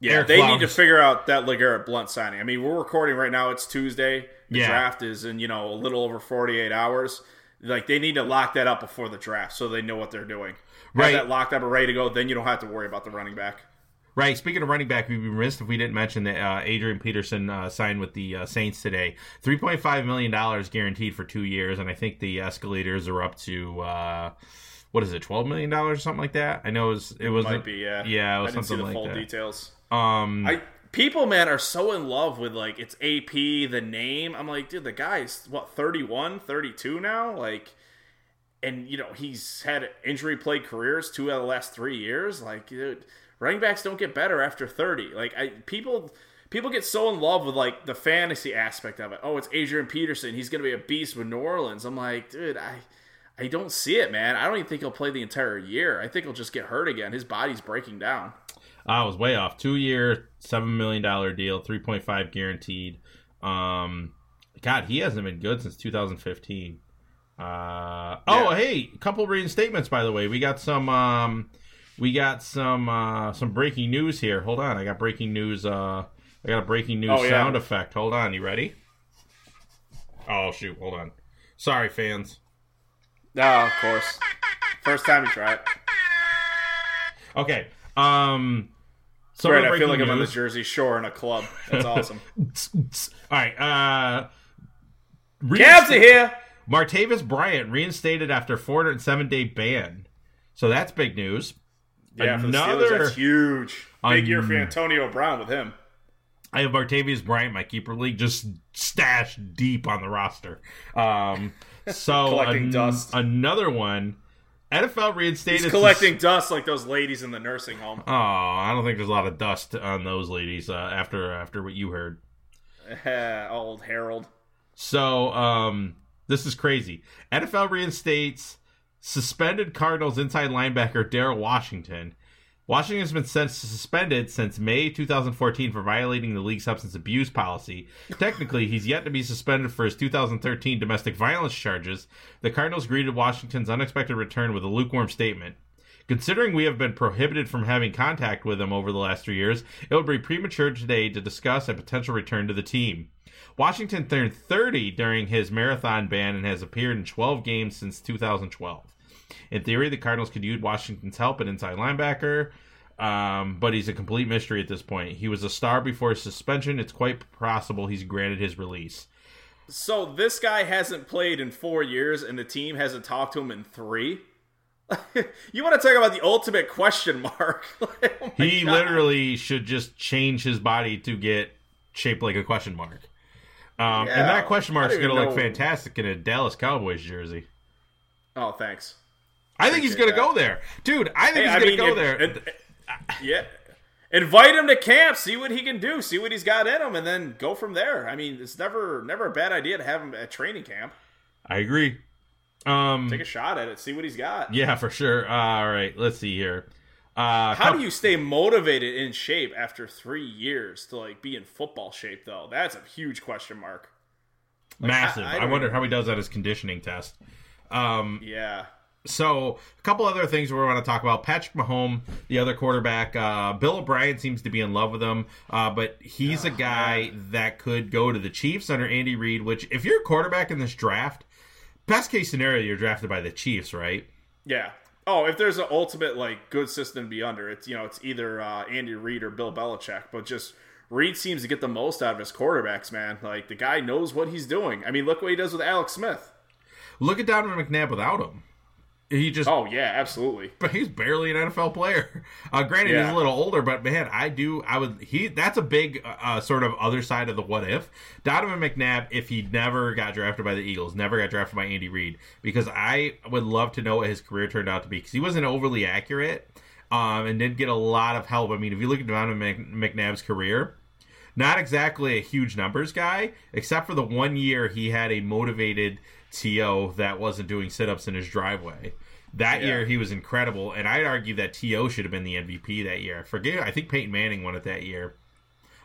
Yeah, Eric they need to figure out that LeGarrette Blunt signing. I mean, we're recording right now. It's Tuesday. The Yeah. draft is in you know a little over forty eight hours. Like they need to lock that up before the draft so they know what they're doing. Right. That locked up and ready to go. Then you don't have to worry about the running back. Right. Speaking of running back, we'd be remiss if we didn't mention that uh, Adrian Peterson uh, signed with the uh, Saints today. Three point five million dollars guaranteed for two years, and I think the escalators are up to uh, what is it, twelve million dollars or something like that. I know it was it was Might be yeah. yeah, it I was didn't see something the like full that. details. Um, I people man are so in love with like it's AP the name. I'm like, dude, the guy's what 31, 32 now, like and you know, he's had injury plagued careers two out of the last 3 years. Like, dude, running backs don't get better after 30. Like I people people get so in love with like the fantasy aspect of it. Oh, it's Adrian Peterson. He's to be a beast with New Orleans. I'm like, dude, I I don't see it, man. I don't even think he'll play the entire year. I think he'll just get hurt again. His body's breaking down. I was way off. Two year, seven million dollar deal, three point five guaranteed. Um, God, he hasn't been good since 2015. Uh, oh, Yeah. hey, couple reinstatements by the way. We got some. Um, we got some uh, some breaking news here. Hold on, I got breaking news. Uh, I got a breaking news Oh, yeah. sound effect. Hold on, you ready? Oh shoot, hold on. Sorry, fans. No, of course. First time you try it. Okay. Um. So we're I feel like breaking I'm on the. Jersey Shore in a club. That's awesome. All right. Uh, Cabs are here. Martavis Bryant reinstated after 407 day ban. So that's big news. Yeah, for the Another- Steelers, that's huge. Big year for Um, Antonio Brown with him. I have Martavis Bryant, my keeper league, just stashed deep on the roster. Um, so Collecting dust. Another one, NFL reinstated. He's collecting dust like those ladies in the nursing home. Oh, I don't think there's a lot of dust on those ladies uh, after after what you heard. Old Harold. So um, this is crazy. NFL reinstates suspended Cardinals inside linebacker Daryl Washington. Washington has been suspended since May 2014 for violating the league's substance abuse policy. Technically, he's yet to be suspended for his 2013 domestic violence charges. The Cardinals greeted Washington's unexpected return with a lukewarm statement. Considering we have been prohibited from having contact with him over the last three years, it would be premature today to discuss a potential return to the team. Washington turned 30 during his marathon ban and has appeared in 12 games since 2012. In theory, the Cardinals could use Washington's help at inside linebacker, um, but he's a complete mystery at this point. He was a star before his suspension. It's quite possible he's granted his release. So this guy hasn't played in four years, and the team hasn't talked to him in three. you want to talk about the ultimate question mark? oh he God. literally should just change his body to get shaped like a question mark. Um, Yeah, and that question mark is going to look know. fantastic in a Dallas Cowboys jersey. Oh, thanks. I think he's going to go there, dude. I think Hey, he's going to go if- there. it- yeah. Invite him to camp, see what he can do, see what he's got in him, and then go from there. I mean, it's never never a bad idea to have him at training camp. I agree. Um, Take a shot at it, see what he's got. yeah, for sure. all right, let's see here. Uh, How do you stay motivated in shape after three years to like be in football shape though? That's a huge question mark. massive? I- I, I wonder even- how he does that his conditioning test. Um, Yeah. So, a couple other things we want to talk about. Patrick Mahomes, the other quarterback, uh, Bill O'Brien seems to be in love with him, uh, but he's Oh, a guy that could go to the Chiefs under Andy Reid. Which, if you're a quarterback in this draft, best case scenario, you're drafted by the Chiefs, right? Yeah. Oh, if there's an ultimate like good system to be under, it's you know it's either uh, Andy Reid or Bill Belichick. But just Reid seems to get the most out of his quarterbacks, man. Like the guy knows what he's doing. I mean, look what he does with Alex Smith. Look at Donovan McNabb without him. He just Oh yeah, absolutely. but he's barely an NFL player. Uh, granted, Yeah. he's a little older, but man, I do. I would. He that's a big uh, sort of other side of the what if. Donovan McNabb, if he never got drafted by the Eagles, never got drafted by Andy Reid, because I would love to know what his career turned out to be because he wasn't overly accurate um, and didn't get a lot of help. I mean, if you look at Donovan Mc- McNabb's career, not exactly a huge numbers guy, except for the one year he had a motivated TO that wasn't doing sit ups in his driveway. That Yeah. year he was incredible, and I'd argue that TO should have been the MVP that year. Forget, I think Peyton Manning won it that year.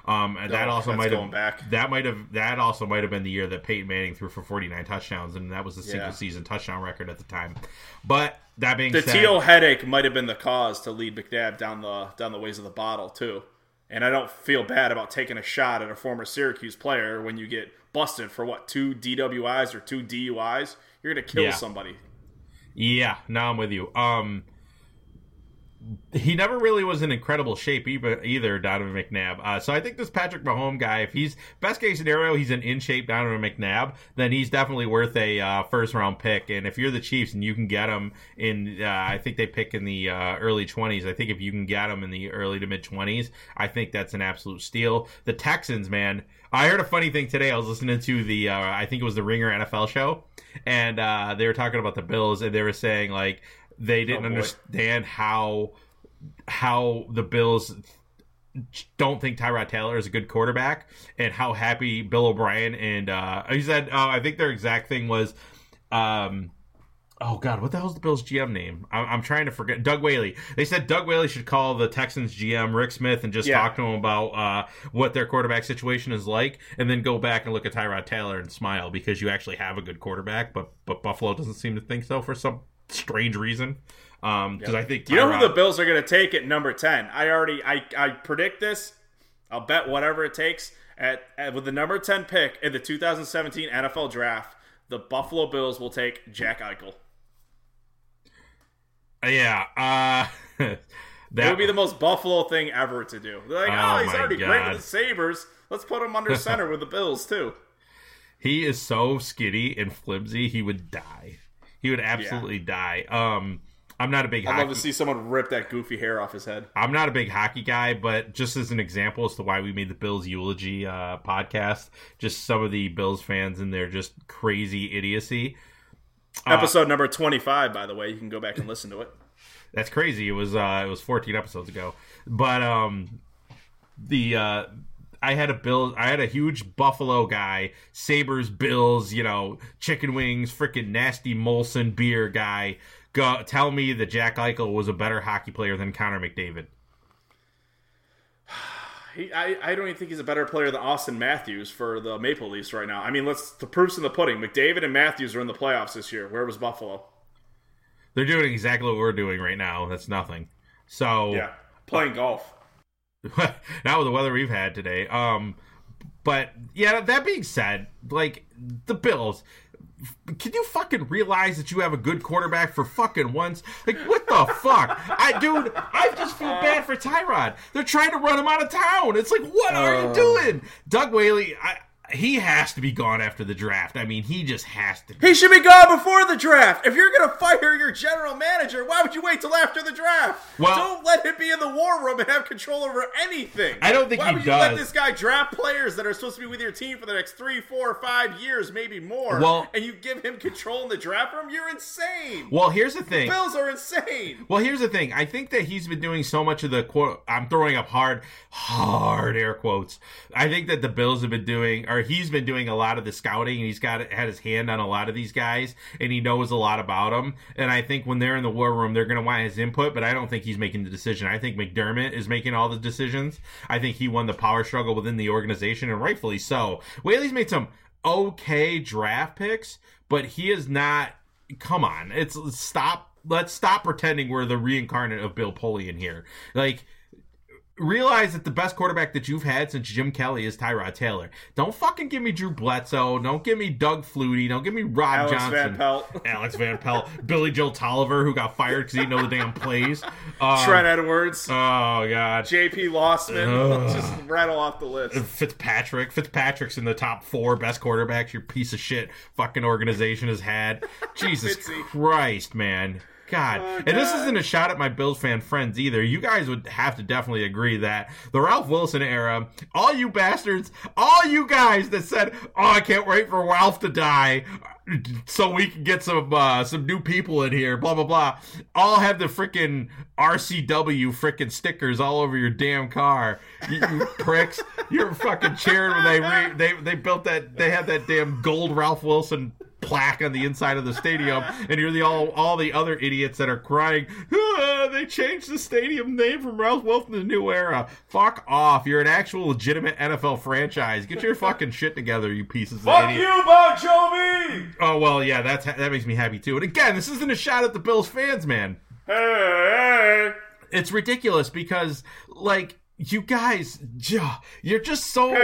Um, and that Oh, also might have back. that might have that also might have been the year that Peyton Manning threw for 49 touchdowns, and that was the single Yeah. season touchdown record at the time. But that being said The said, TO headache might have been the cause to lead McNabb down the down the ways of the bottle too. And I don't feel bad about taking a shot at a former Syracuse player when you get busted for what two DWIs or two DUIs. You're gonna kill Yeah. somebody. Yeah, now I'm with you. Um, he never really was in incredible shape either, either Donovan McNabb. Uh, so I think this Patrick Mahomes guy, if he's best case scenario, he's an in shape Donovan McNabb, then he's definitely worth a uh, first round pick. And if you're the Chiefs and you can get him in, uh, I think they pick in the uh, early 20s. I think if you can get him in the early to mid 20s, I think that's an absolute steal. The Texans, man. I heard a funny thing today. I was listening to the, uh, I think it was the Ringer NFL show, and uh, they were talking about the Bills, and they were saying like they didn't Oh, understand how how the Bills don't think Tyrod Taylor is a good quarterback, and how happy Bill O'Brien and uh, he said uh, I think their exact thing was. Um, Oh God, what the hell's the Bills GM name? I'm, I'm trying to forget. Doug Whaley. They said Doug Whaley should call the Texans GM Rick Smith and just Yeah. talk to him about uh, what their quarterback situation is like, and then go back and look at Tyrod Taylor and smile because you actually have a good quarterback. But but Buffalo doesn't seem to think so for some strange reason. Because I think You know who the Bills are gonna take at number ten? I already I I predict this. I'll bet whatever it takes at, at with the number ten pick in the 2017 NFL Draft. The Buffalo Bills will take Jack Eichel. yeah. Uh, That would be the most Buffalo thing ever to do. They're like, Oh oh, he's already great with the Sabres. Let's put him under center with the Bills too. He is so skinny and flimsy, he would die. He would absolutely die. Um, I'm not a big I'd hockey. love to see someone rip that goofy hair off his head. I'm not a big hockey guy, but just as an example as to why we made the Bills eulogy uh, podcast, just some of the Bills fans and their just crazy idiocy. Uh, Episode number 25, by the way. You can go back and listen to it. That's crazy. It was uh, it was 14 episodes ago, but um, the uh, I had a bill. I had a huge Buffalo guy, Sabres, Bills, you know, chicken wings, freaking nasty Molson beer guy. Go tell me that Jack Eichel was a better hockey player than Connor McDavid. He, I, I don't even think he's a better player than Auston Matthews for the Maple Leafs right now. I mean, let's the proof's in the pudding. McDavid and Matthews are in the playoffs this year. Where was Buffalo? They're doing exactly what we're doing right now. That's nothing. So Yeah, playing golf. not with the weather we've had today. Um, but yeah, that being said, like the Bills, can you fucking realize that you have a good quarterback for fucking once? Like what the fuck? I dude, I just feel bad for Tyrod. They're trying to run him out of town. It's like, what are you doing? Doug Whaley, I he has to be gone after the draft. I mean, he just has to be. He should be gone before the draft. If you're going to fire your general manager, why would you wait till after the draft? Well- don't let him be in the war room and have control over anything. I don't think why he would you let this guy draft players that are supposed to be with your team for the next three, four, five years, maybe more? Well- and you give him control in the draft room? You're insane. Well, here's the thing. Bills are insane. Well, here's the thing. I think that he's been doing so much of the quote. I'm throwing up hard, hard air quotes. I think that the Bills have been doing, or he's been doing a lot of the scouting, and he's got had his hand on a lot of these guys, and he knows a lot about them. And I think when they're in the war room, they're going to want his input. But I don't think he's making the decision. I think McDermott is making all the decisions. I think he won the power struggle within the organization, and rightfully so. Whaley's made some okay draft picks, but he is not come on it's stop let's stop pretending we're the reincarnate of bill polian here like realize that the best quarterback that you've had since Jim Kelly is Tyrod Taylor. Don't fucking give me Drew Bledsoe. Don't give me Doug Flutie. Don't give me Rob Alex Johnson. Van Pelt. Alex Van Pelt. Billy Joe Tolliver, who got fired because he didn't know the damn plays. Um, Trent Edwards, Oh, God. J.P. Losman. Ugh. Just rattle off the list. Fitzpatrick. Fitzpatrick's in the top four best quarterbacks your piece of shit fucking organization has had. Jesus Christ, man. God. And this isn't a shot at my Bills fan friends either. You guys would have to definitely agree that the Ralph Wilson era, all you bastards, all you guys that said, "Oh, I can't wait for Ralph to die." So we can get some uh, some new people in here, blah blah blah. All have the freaking RCW freaking stickers all over your damn car. You, you pricks, you're fucking cheering when they re- they they built that. They had that damn gold Ralph Wilson plaque on the inside of the stadium, and you're the all all the other idiots that are crying. "Ah, they changed the stadium name from Ralph Wilson to New Era. Fuck off! You're an actual legitimate NFL franchise. Get your fucking shit together, you pieces of Fuck idiot. you, Bon Jovi! Oh well, yeah, that's that makes me happy too. And again, this isn't a shot at the Bills fans, man. Hey, hey. It's ridiculous because like you guys, you're just so. Hey,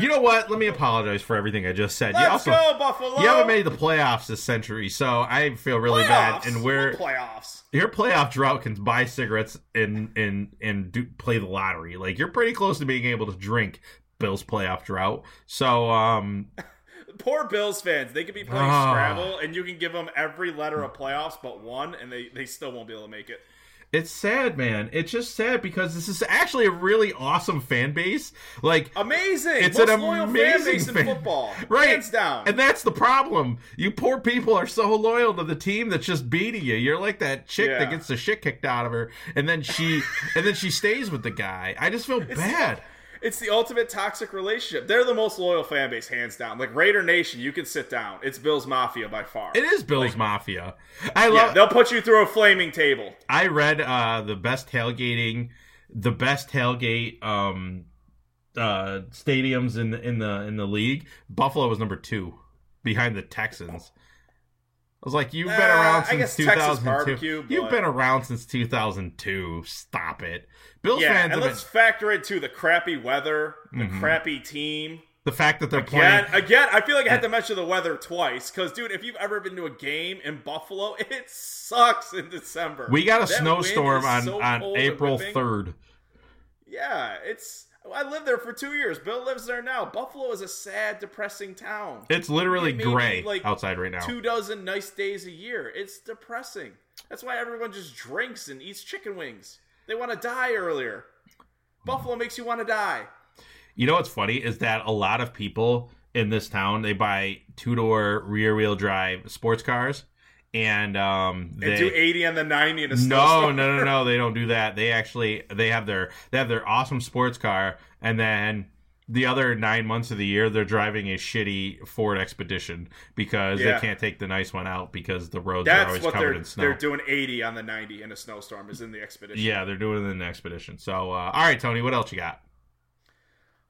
You know what? Let me apologize for everything I just said. you Let's also go, Buffalo! you haven't made the playoffs this century, so I feel really bad. And we're What playoffs. your playoff drought can buy cigarettes and and and do, play the lottery. Like you're pretty close to being able to drink Bills playoff drought. So um Poor Bills fans. They could be playing Ah. Scrabble, and you can give them every letter of playoffs but one, and they, they still won't be able to make it. It's sad, man. It's just sad because this is actually a really awesome fan base. Like Amazing! It's Most an loyal fan amazing base in fan- football. Right. Hands down. And that's the problem. You poor people are so loyal to the team that's just beating you. You're like that chick Yeah. that gets the shit kicked out of her and then she and then she stays with the guy. I just feel bad. It's the ultimate toxic relationship. They're the most loyal fan base, hands down. Like Raider Nation, you can sit down. It's Bills Mafia by far. It is Bill's Mafia. I Yeah, love they'll put you through a flaming table. I read uh the best tailgating the best tailgate um uh stadiums in the in the in the league. Buffalo was number 2 behind the Texans. I was like, you've been around since 2002. barbecue, You've been around since 2002. Stop it. Bills Yeah, fans and let's been, factor in too the crappy weather, the Mm-hmm. crappy team. the fact that they're Again, playing. again, I feel like I had to mention the weather twice because, dude, if you've ever been to a game in Buffalo, it sucks in December. We got a That snowstorm on so on April 3rd. Yeah, it's. I lived there for two years. Bill lives there now. Buffalo is a sad, depressing town. It's literally Maybe, gray like, outside right now. Two dozen nice days a year. It's depressing. That's why everyone just drinks and eats chicken wings. They want to die earlier. Buffalo makes you want to die. You know what's funny is that a lot of people in this town they buy two door rear wheel drive sports cars, and um, They they do 80 and the 90 in a no no no no they don't do that. They actually they have their they have their awesome sports car, and then the other nine months of the year they're driving a shitty Ford Expedition because Yeah. they can't take the nice one out because the roads are always covered in snow. they're doing 80 on the 90 in a snowstorm is in the expedition. Yeah, they're doing it in the expedition. So, uh, all right, Tony, what else you got?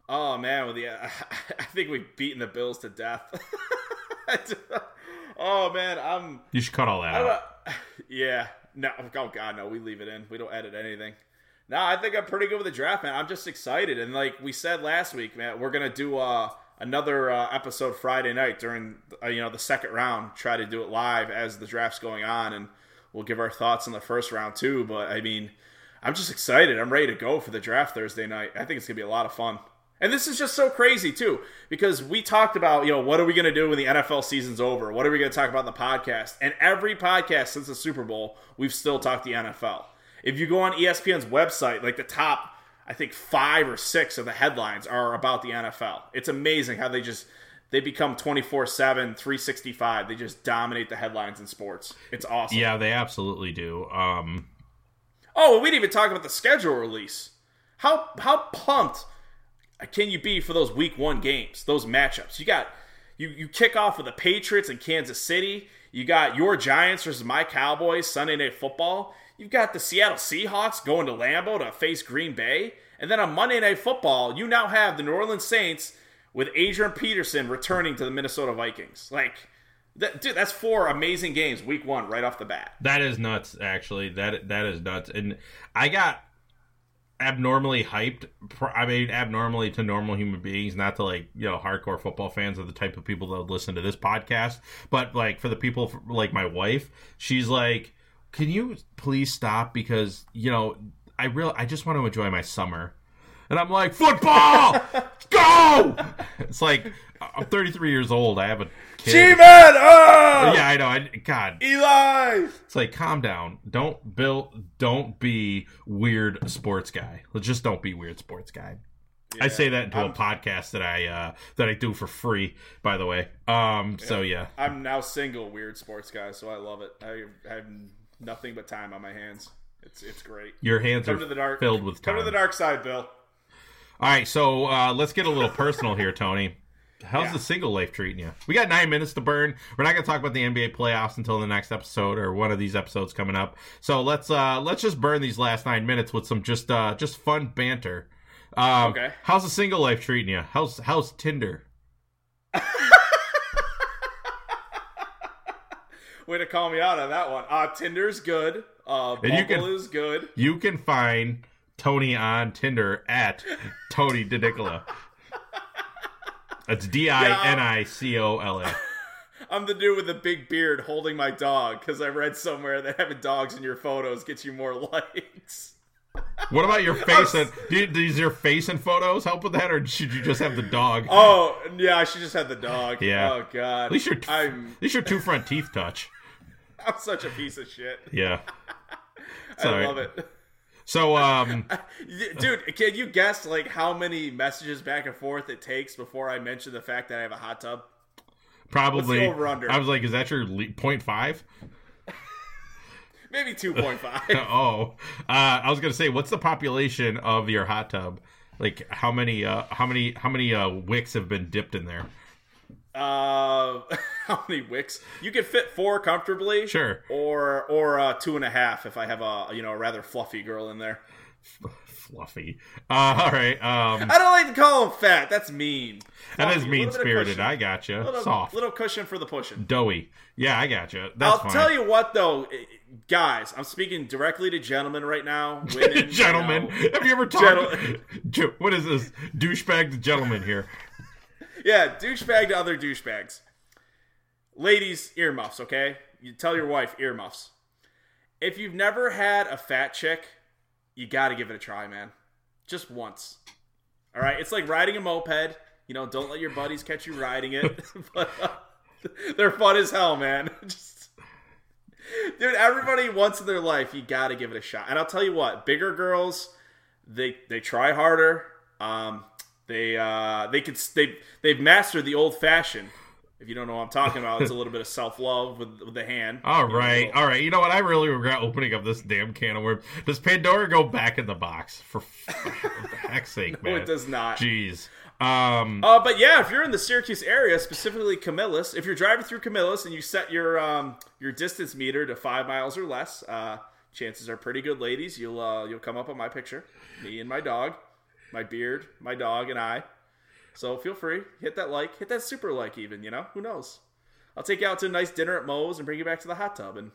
Oh man, well, yeah, I think we've beaten the Bills to death. oh man, I'm You should cut all that out. yeah. No, oh god, no. We leave it in. We don't edit anything. No, I think I'm pretty good with the draft, man. I'm just excited, and like we said last week, man, we're gonna do uh, another uh, episode Friday night during uh, you know the second round. Try to do it live as the draft's going on, and we'll give our thoughts on the first round too. But I mean, I'm just excited. I'm ready to go for the draft Thursday night. I think it's gonna be a lot of fun. And this is just so crazy too, because we talked about, you know, what are we going to do when the NFL season's over? What are we going to talk about in the podcast? And every podcast since the Super Bowl, we've still talked the NFL. If you go on ESPN's website, like the top, I think five or six of the headlines are about the NFL. It's amazing how they just they become 24/7, 365. They just dominate the headlines in sports. It's awesome. Yeah, they absolutely do. Um, Oh, we didn't even talk about the schedule release. How how pumped can you be for those week one games, those matchups? You got you you kick off with the Patriots and Kansas City. You got your Giants versus my Cowboys Sunday Night Football. You've got the Seattle Seahawks going to Lambeau to face Green Bay, and then on Monday Night Football, you now have the New Orleans Saints with Adrian Peterson returning to the Minnesota Vikings. Like, that, dude, that's four amazing games week one right off the bat. that is nuts. Actually, that that is nuts. And I got abnormally hyped. I mean, abnormally to normal human beings, not to like you know hardcore football fans are the type of people that would listen to this podcast. But like for the people like my wife, she's like, "Can you please stop?" Because you know, I real I just want to enjoy my summer. And I'm like, football, go! It's like I'm 33 years old. I have a kid. G-Man! Oh! Yeah, I know. I, God, Eli! it's like calm down. Don't build. Don't be weird sports guy. Just don't be weird sports guy. I say that into a I'm- podcast that I uh, that I do for free. By the way. Um. So yeah. I'm now single, weird sports guy, so I love it. I, I have nothing but time on my hands. It's it's great. Your hands Come are to the dark. filled with time. Come to the dark side, Bill. All right, so uh, let's get a little personal here, Tony. How's Yeah. the single life treating you? We got nine minutes to burn. We're not going to talk about the NBA playoffs until the next episode or one of these episodes coming up. So let's uh, let's just burn these last nine minutes with some just uh, just fun banter. Um, Okay. How's the single life treating you? How's how's Tinder? Way to call me out on that one. Uh, Tinder's good. Uh, And you can- is good. You can find Tony on Tinder at Tony DiNicola. That's D I N I C O L A. I'm the dude with the big beard holding my dog because I read somewhere that having dogs in your photos gets you more likes. What about your face? And do- does your face and photos help with that, or should you just have the dog? Oh yeah, I should just have the dog. Yeah. Oh god. At least your I'm at least your two front teeth touch. I'm such a piece of shit. Yeah. I love it. So um, Dude, can you guess like how many messages back and forth it takes before I mention the fact that I have a hot tub? probably over-under? I was like, is that your le- point five? Maybe 2.5. Oh, uh, I was gonna say, what's the population of your hot tub? Like how many? Uh, how many? How many uh, wicks have been dipped in there? Uh, how many wicks? You could fit four comfortably. Sure. Or or uh, two and a half if I have a you know a rather fluffy girl in there. Fluffy. Uh, all right. Um, I don't like to call him fat. That's mean. that is mean spirited. I gotcha. little, Soft, little cushion for the pushing. doughy. Yeah, I gotcha. That's I'll fine. tell you what, though, eh, guys, I'm speaking directly to gentlemen right now. Women, you gentlemen, know. have you ever talked? Gentle- what is this douchebag to gentleman here? Yeah, douchebag to other douchebags. Ladies, earmuffs, okay? You tell your wife earmuffs. If you've never had a fat chick, you got to give it a try, man. Just once. All right? It's like riding a moped. You know, don't let your buddies catch you riding it. but uh, they're fun as hell, man. Just Dude, everybody once in their life, you got to give it a shot. And I'll tell you what, bigger girls, they they try harder. Um, they uh, they could they they've mastered the old fashioned. If you don't know what I'm talking about, it's a little bit of self love with, with the hand. All right, you know, all right. You know what? I really regret opening up this damn can of worms. Does Pandora go back in the box for, for heck's sake, No, man? it does not. Jeez. Um, Uh, but yeah, if you're in the Syracuse area, specifically Camillus, if you're driving through Camillus and you set your um, your distance meter to five miles or less, uh, chances are pretty good, ladies. You'll uh, you'll come up on my picture, me and my dog, my beard, my dog, and I. So feel free, hit that like, hit that super like, even you know, who knows? I'll take you out to a nice dinner at Moe's and bring you back to the hot tub and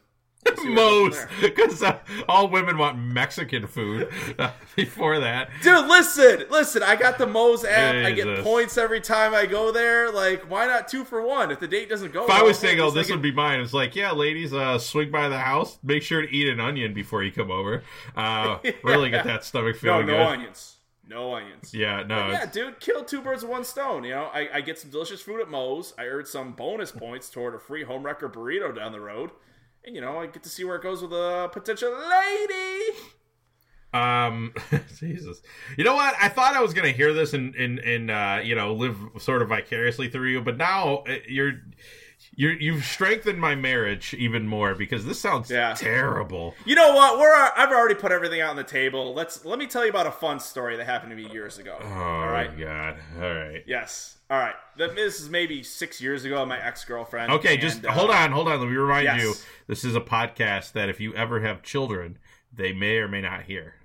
we'll Moe's, goes from there. because uh, all women want Mexican food. Uh, before that, Dude, listen, listen. I got the Moe's app. I get points every time I go there. Like, why not two for one? If the date doesn't go, if I was "Oh, this like would be mine," it's like, "Yeah, ladies, uh, swing by the house. Make sure to eat an onion before you come over. Uh, Really get that stomach No, feeling no good." onions. No onions. Yeah, no. Yeah, dude, kill two birds with one stone. You know, I, I get some delicious food at Moe's. I earned some bonus points toward a free home wrecker burrito down the road. And, you know, I get to see where it goes with a potential lady. Um, Jesus. You know what? I thought I was gonna hear this and and and uh, you know live sort of vicariously through you, but now uh, you're you're you've strengthened my marriage even more because this sounds Yeah. terrible. You know what? We're I've already put everything out on the table. Let's let me tell you about a fun story that happened to me years ago. Oh All right. my god! All right. Yes. All right. This is maybe six years ago. My ex girlfriend. Okay, just uh, hold on, hold on. Let me remind yes. you, this is a podcast that if you ever have children, they may or may not hear.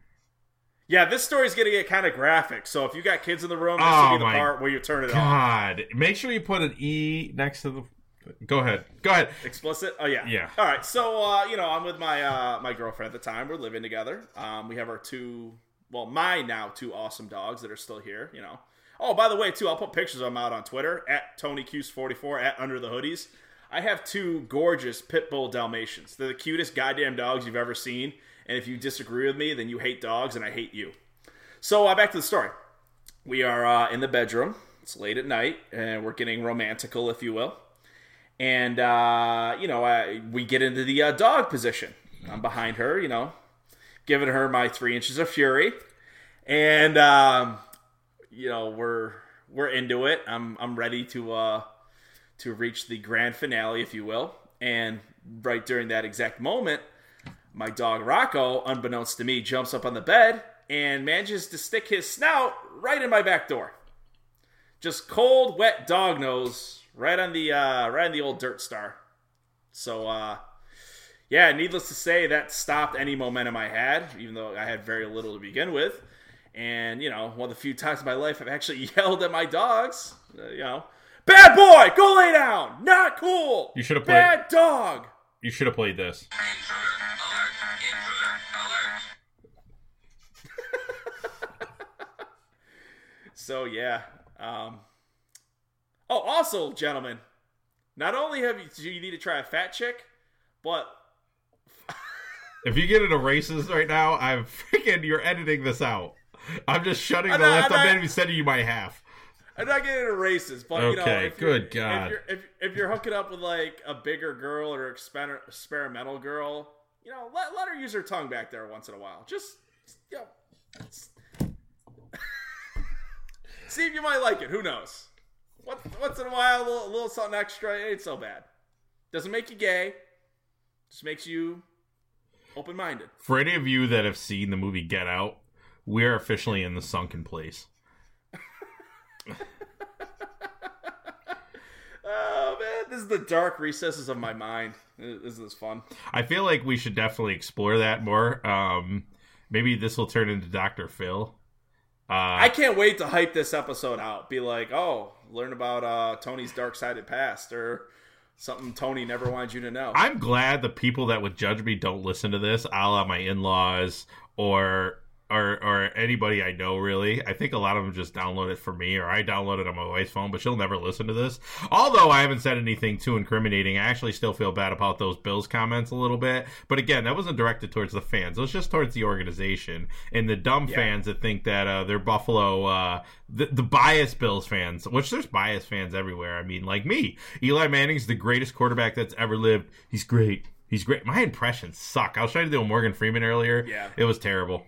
Yeah, this story's gonna get kind of graphic. So if you got kids in the room, this Oh will be the part where you turn it off. God, make sure you put an E next to the. Go ahead. Go ahead. Explicit? Oh yeah. Yeah. All right. So uh, you know, I'm with my uh, my girlfriend at the time. We're living together. Um, we have our two, well, my now two awesome dogs that are still here. You know. Oh, by the way, too, I'll put pictures of them out on Twitter at TonyCuse44 at Under the Hoodies. I have two gorgeous pit bull Dalmatians. They're the cutest goddamn dogs you've ever seen. And if you disagree with me, then you hate dogs, and I hate you. So uh, back to the story. We are uh, in the bedroom. It's late at night, and we're getting romantical, if you will and uh, you know I, we get into the uh, dog position. I'm behind her, you know, giving her my three inches of fury, and um, you know we're we're into it. I'm I'm ready to uh, to reach the grand finale, if you will. And right during that exact moment, my dog Rocco, unbeknownst to me, jumps up on the bed and manages to stick his snout right in my back door. Just cold, wet dog nose right on the uh, right on the old dirt star. So uh, yeah, needless to say, that stopped any momentum I had, even though I had very little to begin with. And you know, one of the few times in my life I've actually yelled at my dogs. Uh, you know, bad boy, go lay down. Not cool. You should have played- bad dog. You should have played this. So yeah. Um, oh, also, gentlemen, not only have you do you need to try a fat chick, but If you get into races right now, I'm freaking. You're editing this out. I'm just shutting I'm the not- left. I'm I'm not- not sending you my half. I'm not getting into races. But you know, Okay, if you're- good God. if you're, if, if you're hooking up with like a bigger girl or exper- experimental girl, you know, let, let her use her tongue back there once in a while. Just, you know, see if you might like it. Who knows? What, once in a while, a little, a little something extra. It ain't so bad. Doesn't make you gay. Just makes you open minded. For any of you that have seen the movie Get Out, we are officially in the sunken place. Oh man, this is the dark recesses of my mind. This is fun. I feel like we should definitely explore that more. Um, maybe this will turn into Doctor Phil. Uh, I can't wait to hype this episode out. Be like, oh, learn about uh, Tony's dark sided past or something Tony never wanted you to know. I'm glad the people that would judge me don't listen to this, a la my in laws or or or anybody I know really. I think a lot of them just download it for me or I download it on my wife's phone, but she'll never listen to this. Although I haven't said anything too incriminating, I actually still feel bad about those Bills comments a little bit. But again, that wasn't directed towards the fans. It was just towards the organization and the dumb fans that think that uh, they're Buffalo uh, the, the biased Bills fans, which there's biased fans everywhere. I mean, like me. Eli Manning's the greatest quarterback that's ever lived. He's great. He's great. My impressions suck. I was trying to do a Morgan Freeman earlier. Yeah. It was terrible.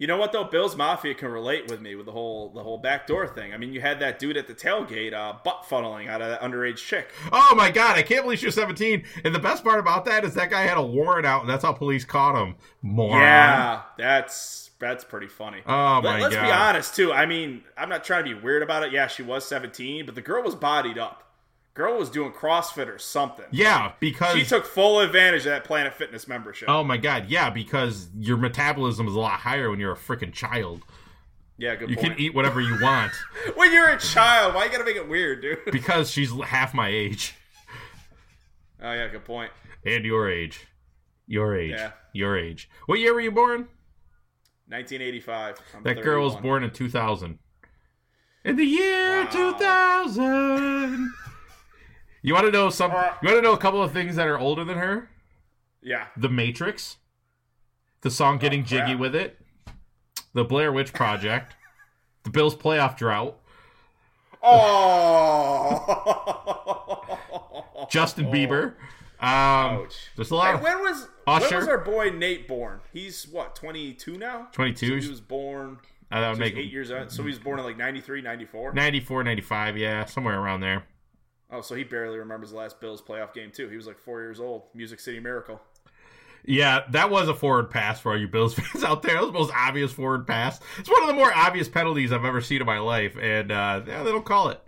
You know what though? Bill's Mafia can relate with me with the whole the whole backdoor thing. I mean, you had that dude at the tailgate uh, butt funneling out of that underage chick. Oh my god, I can't believe she was 17. And the best part about that is that guy had a warrant out, and that's how police caught him. Moron. Yeah, that's that's pretty funny. Oh, my god. Let, us be honest too. I mean, I'm not trying to be weird about it. Yeah, she was 17, but the girl was bodied up. Girl was doing CrossFit or something. Yeah, because She took full advantage of that Planet Fitness membership. Oh my god, yeah, because your metabolism is a lot higher when you're a freaking child. yeah, good You point. can eat whatever you want when you're a child, why you gotta make it weird, dude? because she's half my age Oh yeah, good point. and your age. Your age. Yeah. Your age. What year were you born? 1985. I'm That girl was born in 2000. In the year Wow. 2000. You want to know some Uh, You want to know a couple of things that are older than her? Yeah. The Matrix. The song Getting Oh, crap. Jiggy with It. The Blair Witch Project. the Bills playoff drought. Oh. Justin Bieber. Um, Ouch. There's a lot Hey, when was when was our boy Nate born? He's what 22 now. 22. So he was born. uh, that would So make eight years out. So he was born in like 93, 94. 94, 95, yeah, somewhere around there. Oh, so he barely remembers the last Bills playoff game too. He was like four years old. Music City Miracle. Yeah, that was a forward pass for all you Bills fans out there. That was the most obvious forward pass. It's one of the more obvious penalties I've ever seen in my life, and uh, yeah, they don't call it.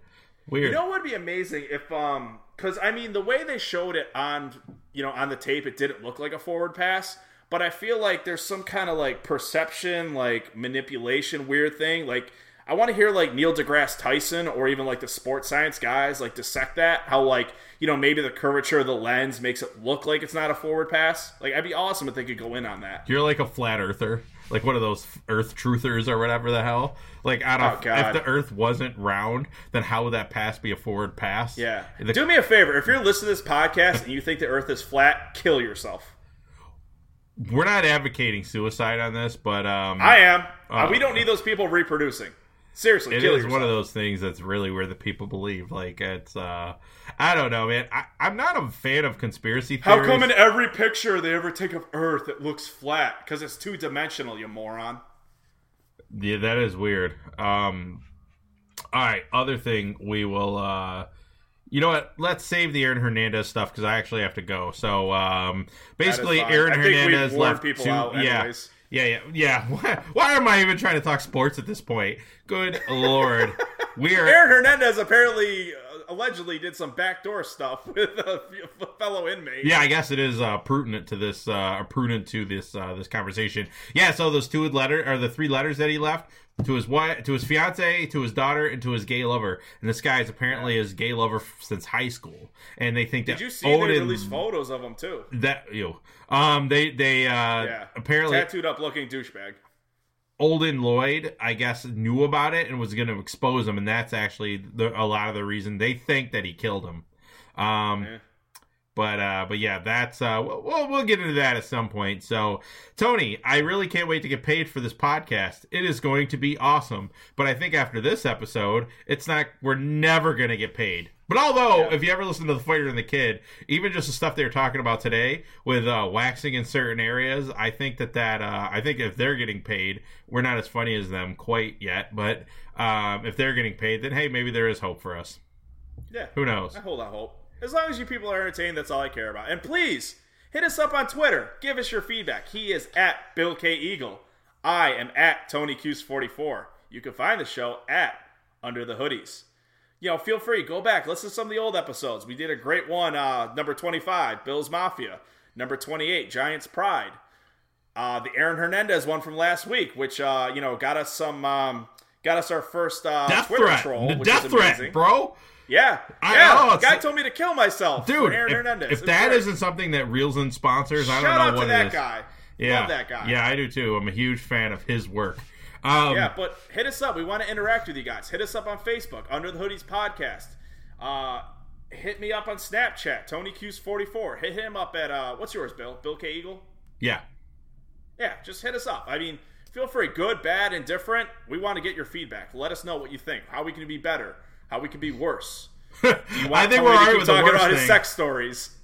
Weird. You know what would be amazing if um because I mean the way they showed it on you know on the tape it didn't look like a forward pass, but I feel like there's some kind of like perception like manipulation weird thing like. I want to hear like Neil deGrasse Tyson or even like the sports science guys like dissect that. How like you know maybe the curvature of the lens makes it look like it's not a forward pass. Like I'd be awesome if they could go in on that. You're like a flat earther, like one of those Earth truthers or whatever the hell. Like, I Oh, don't. God. if the Earth wasn't round, then how would that pass be a forward pass? Yeah. The- Do me a favor. If you're listening to this podcast and you think the Earth is flat, kill yourself. we're not advocating suicide on this, but um, I am. Uh, we don't need those people reproducing. Seriously, It is yourself. one of those things that's really where the people believe. Like it's, uh I don't know, man. I, I'm not a fan of conspiracy theories. How come in every picture they ever take of Earth it looks flat? Because it's two dimensional, you moron. Yeah, that is weird. Um, all right, other thing we will. uh you know what? Let's save the Aaron Hernandez stuff because I actually have to go. So um, basically. Aaron I Hernandez left people two. out yeah, anyways. Yeah, yeah, yeah. Why, why am I even trying to talk sports at this point? Good lord, we are. Aaron Hernandez apparently, allegedly, did some backdoor stuff with a fellow inmate. Yeah, I guess it is uh, prudent to this, uh, prudent to this, uh, this conversation. Yeah, so those two letter or the three letters that he left to his wife, to his fiance, to his daughter, and to his gay lover. And this guy is apparently his gay lover f- since high school. And they think that Did you see they Odin, released photos of him too? that you, um, they they uh, Yeah. apparently Tattooed up looking douchebag. Odin Lloyd, I guess, knew about it and was going to expose him, and that's actually the, a lot of the reason they think that he killed him. Um, Yeah. but uh, but yeah, that's uh, we'll, we'll we'll get into that at some point. So Tony, I really can't wait to get paid for this podcast. It is going to be awesome. But I think after this episode, it's not. We're never going to get paid. But although, Yeah. if you ever listen to the fighter and the kid, even just the stuff they were talking about today with uh, waxing in certain areas, I think that that uh, I think if they're getting paid, we're not as funny as them quite yet. But um, if they're getting paid, then hey, maybe there is hope for us. Yeah. Who knows? I hold out hope. As long as you people are entertained, that's all I care about. And please hit us up on Twitter. Give us your feedback. He is at Bill Keagle. I am at Tony Cuse44. You can find the show at Under the Hoodies. You know, feel free go back listen to some of the old episodes. We did a great one, uh, number twenty-five, Bill's Mafia. Number twenty-eight, Giants Pride. Uh, the Aaron Hernandez one from last week, which uh, you know got us some, um, got us our first uh, Death Twitter threat, troll, The which death is threat, bro. Yeah, I- yeah. oh, guy told me to kill myself, Dude, Aaron if, Hernandez. if that not something that reels in sponsors, I don't know out what to it that is. guy. Yeah, Love that guy. Yeah, I do too. I'm a huge fan of his work. Um, yeah. But hit us up. We want to interact with you guys. Hit us up on Facebook, Under the Hoodies Podcast. Uh, hit me up on Snapchat, Tony Cuse 44. Hit him up at uh, what's yours, Bill? Bill Keagle. yeah. Yeah, just hit us up. I mean, feel free, good, bad, indifferent. We want to get your feedback. Let us know what you think. How we can be better. How we can be worse. I think we're to alright keep with the talking about his sex stories.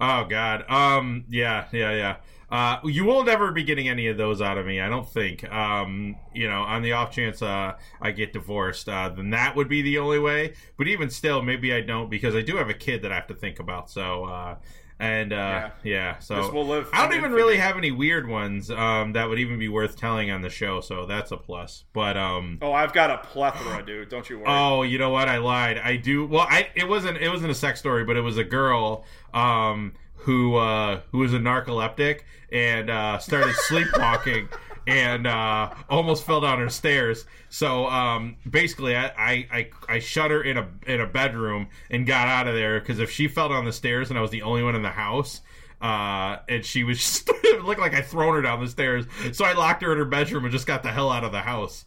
Oh God. Um. Yeah. Yeah. Yeah. Uh, you will never be getting any of those out of me. I don't think. Um. You know, on the off chance uh, I get divorced, uh, then that would be the only way. But even still, maybe I don't because I do have a kid that I have to think about. So. Uh, and uh, yeah. Yeah. so will live I don't even really have any weird ones um, that would even be worth telling on the show. So that's a plus. But um, Oh, I've got a plethora, dude. Don't you worry. Oh, you know what? I lied. I do. Well, I it wasn't it wasn't a sex story, but it was a girl um who uh who was a narcoleptic and uh started sleepwalking and uh almost fell down her stairs. So um basically I I I, shut her in a in a bedroom and got out of there cuz if she fell down the stairs and I was the only one in the house uh, and she was just, it looked like I thrown her down the stairs. So I locked her in her bedroom and just got the hell out of the house.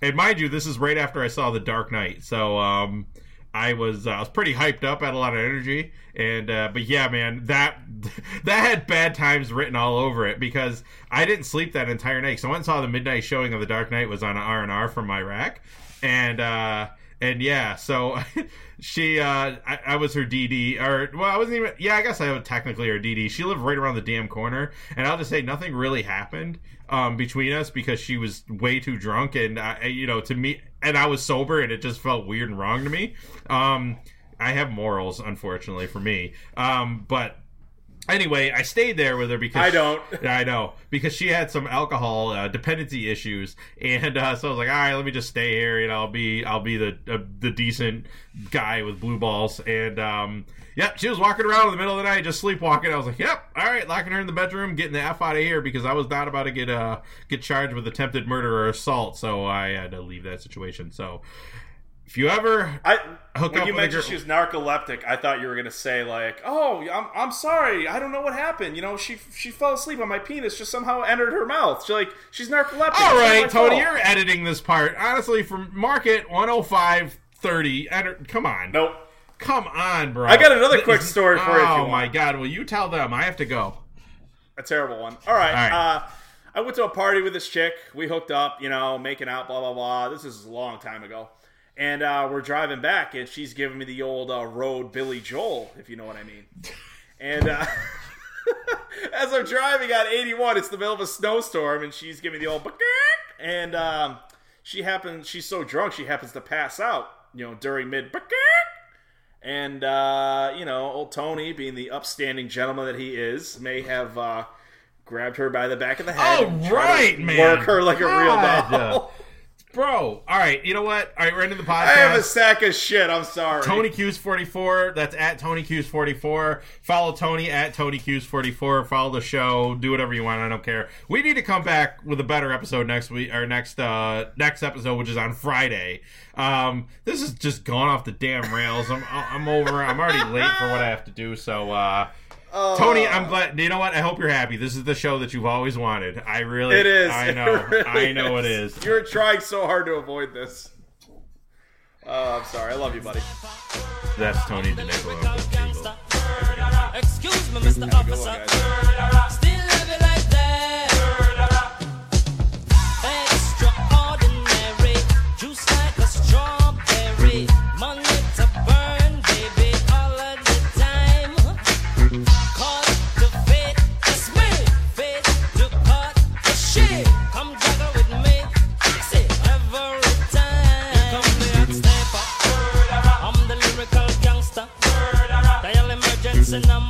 And mind you, this is right after I saw The Dark Knight, so um, I was uh, I was pretty hyped up, had a lot of energy, and uh, but yeah, man, that that had bad times written all over it because I didn't sleep that entire night. So I went and saw the midnight showing of The Dark Knight was on R and R from Iraq, and uh, and yeah, so she uh, I, I was her DD, or well, I wasn't even. Yeah, I guess I was technically her DD. She lived right around the damn corner, and I'll just say nothing really happened um, between us because she was way too drunk, and I, you know, to me, and I was sober, and it just felt weird and wrong to me. Um, I have morals, unfortunately for me, um, but anyway, I stayed there with her because I don't. I know because she had some alcohol uh, dependency issues, and uh, so I was like, all right, let me just stay here. You know, I'll be I'll be the uh, the decent guy with blue balls, and um, yeah, she was walking around in the middle of the night just sleepwalking. I was like, yep, all right, locking her in the bedroom, getting the f out of here because I was not about to get uh get charged with attempted murder or assault, so I had to leave that situation. So. If you ever I Hook when up you mentioned girl- she was narcoleptic, I thought you were gonna say like, "Oh, I'm, I'm sorry, I don't know what happened. You know, she she fell asleep on my penis, just somehow entered her mouth. She's like, she's narcoleptic. All right, It's not right, Tony, fault." you're editing this part. Honestly, from market 105.30, enter, come on. Nope. Come on, bro. I got another This quick story for you you Oh, my God. will you tell them. I have to go. A terrible one. All right. All right. Uh, I went to a party with this chick. We hooked up, you know, making out, blah blah blah. This is a long time ago, and uh, we're driving back, and she's giving me the old uh, road Billy Joel, if you know what I mean. And uh, as I'm driving on 81, it's the middle of a snowstorm, and she's giving me the old and um, she happens. She's so drunk, she happens to pass out, you know, during mid. And uh, you know, old Tony, being the upstanding gentleman that he is, may have uh, grabbed her by the back of the head. Oh, and tried to right, man. Work her like a real God. doll. Bro, all right. You know what? All right, we're into the podcast. I have a sack of shit. I'm sorry. Tony Cuse 44. That's at Tony Cuse 44. Follow Tony at Tony Cuse 44. Follow the show. Do whatever you want. I don't care. We need to come back with a better episode next week or next uh next episode, which is on Friday. Um, this is just gone off the damn rails. I'm I'm over. I'm already late for what I have to do. So uh. Oh. Tony, I'm glad. You know what? I hope you're happy. This is the show that you've always wanted. I really, It is. I know. really I know it is. You're trying so hard to avoid this. Uh, I'm sorry. I love you, buddy. That's Tony DiNicola. Excuse me, Mr. Have a good one, Officer. Stepper. I'm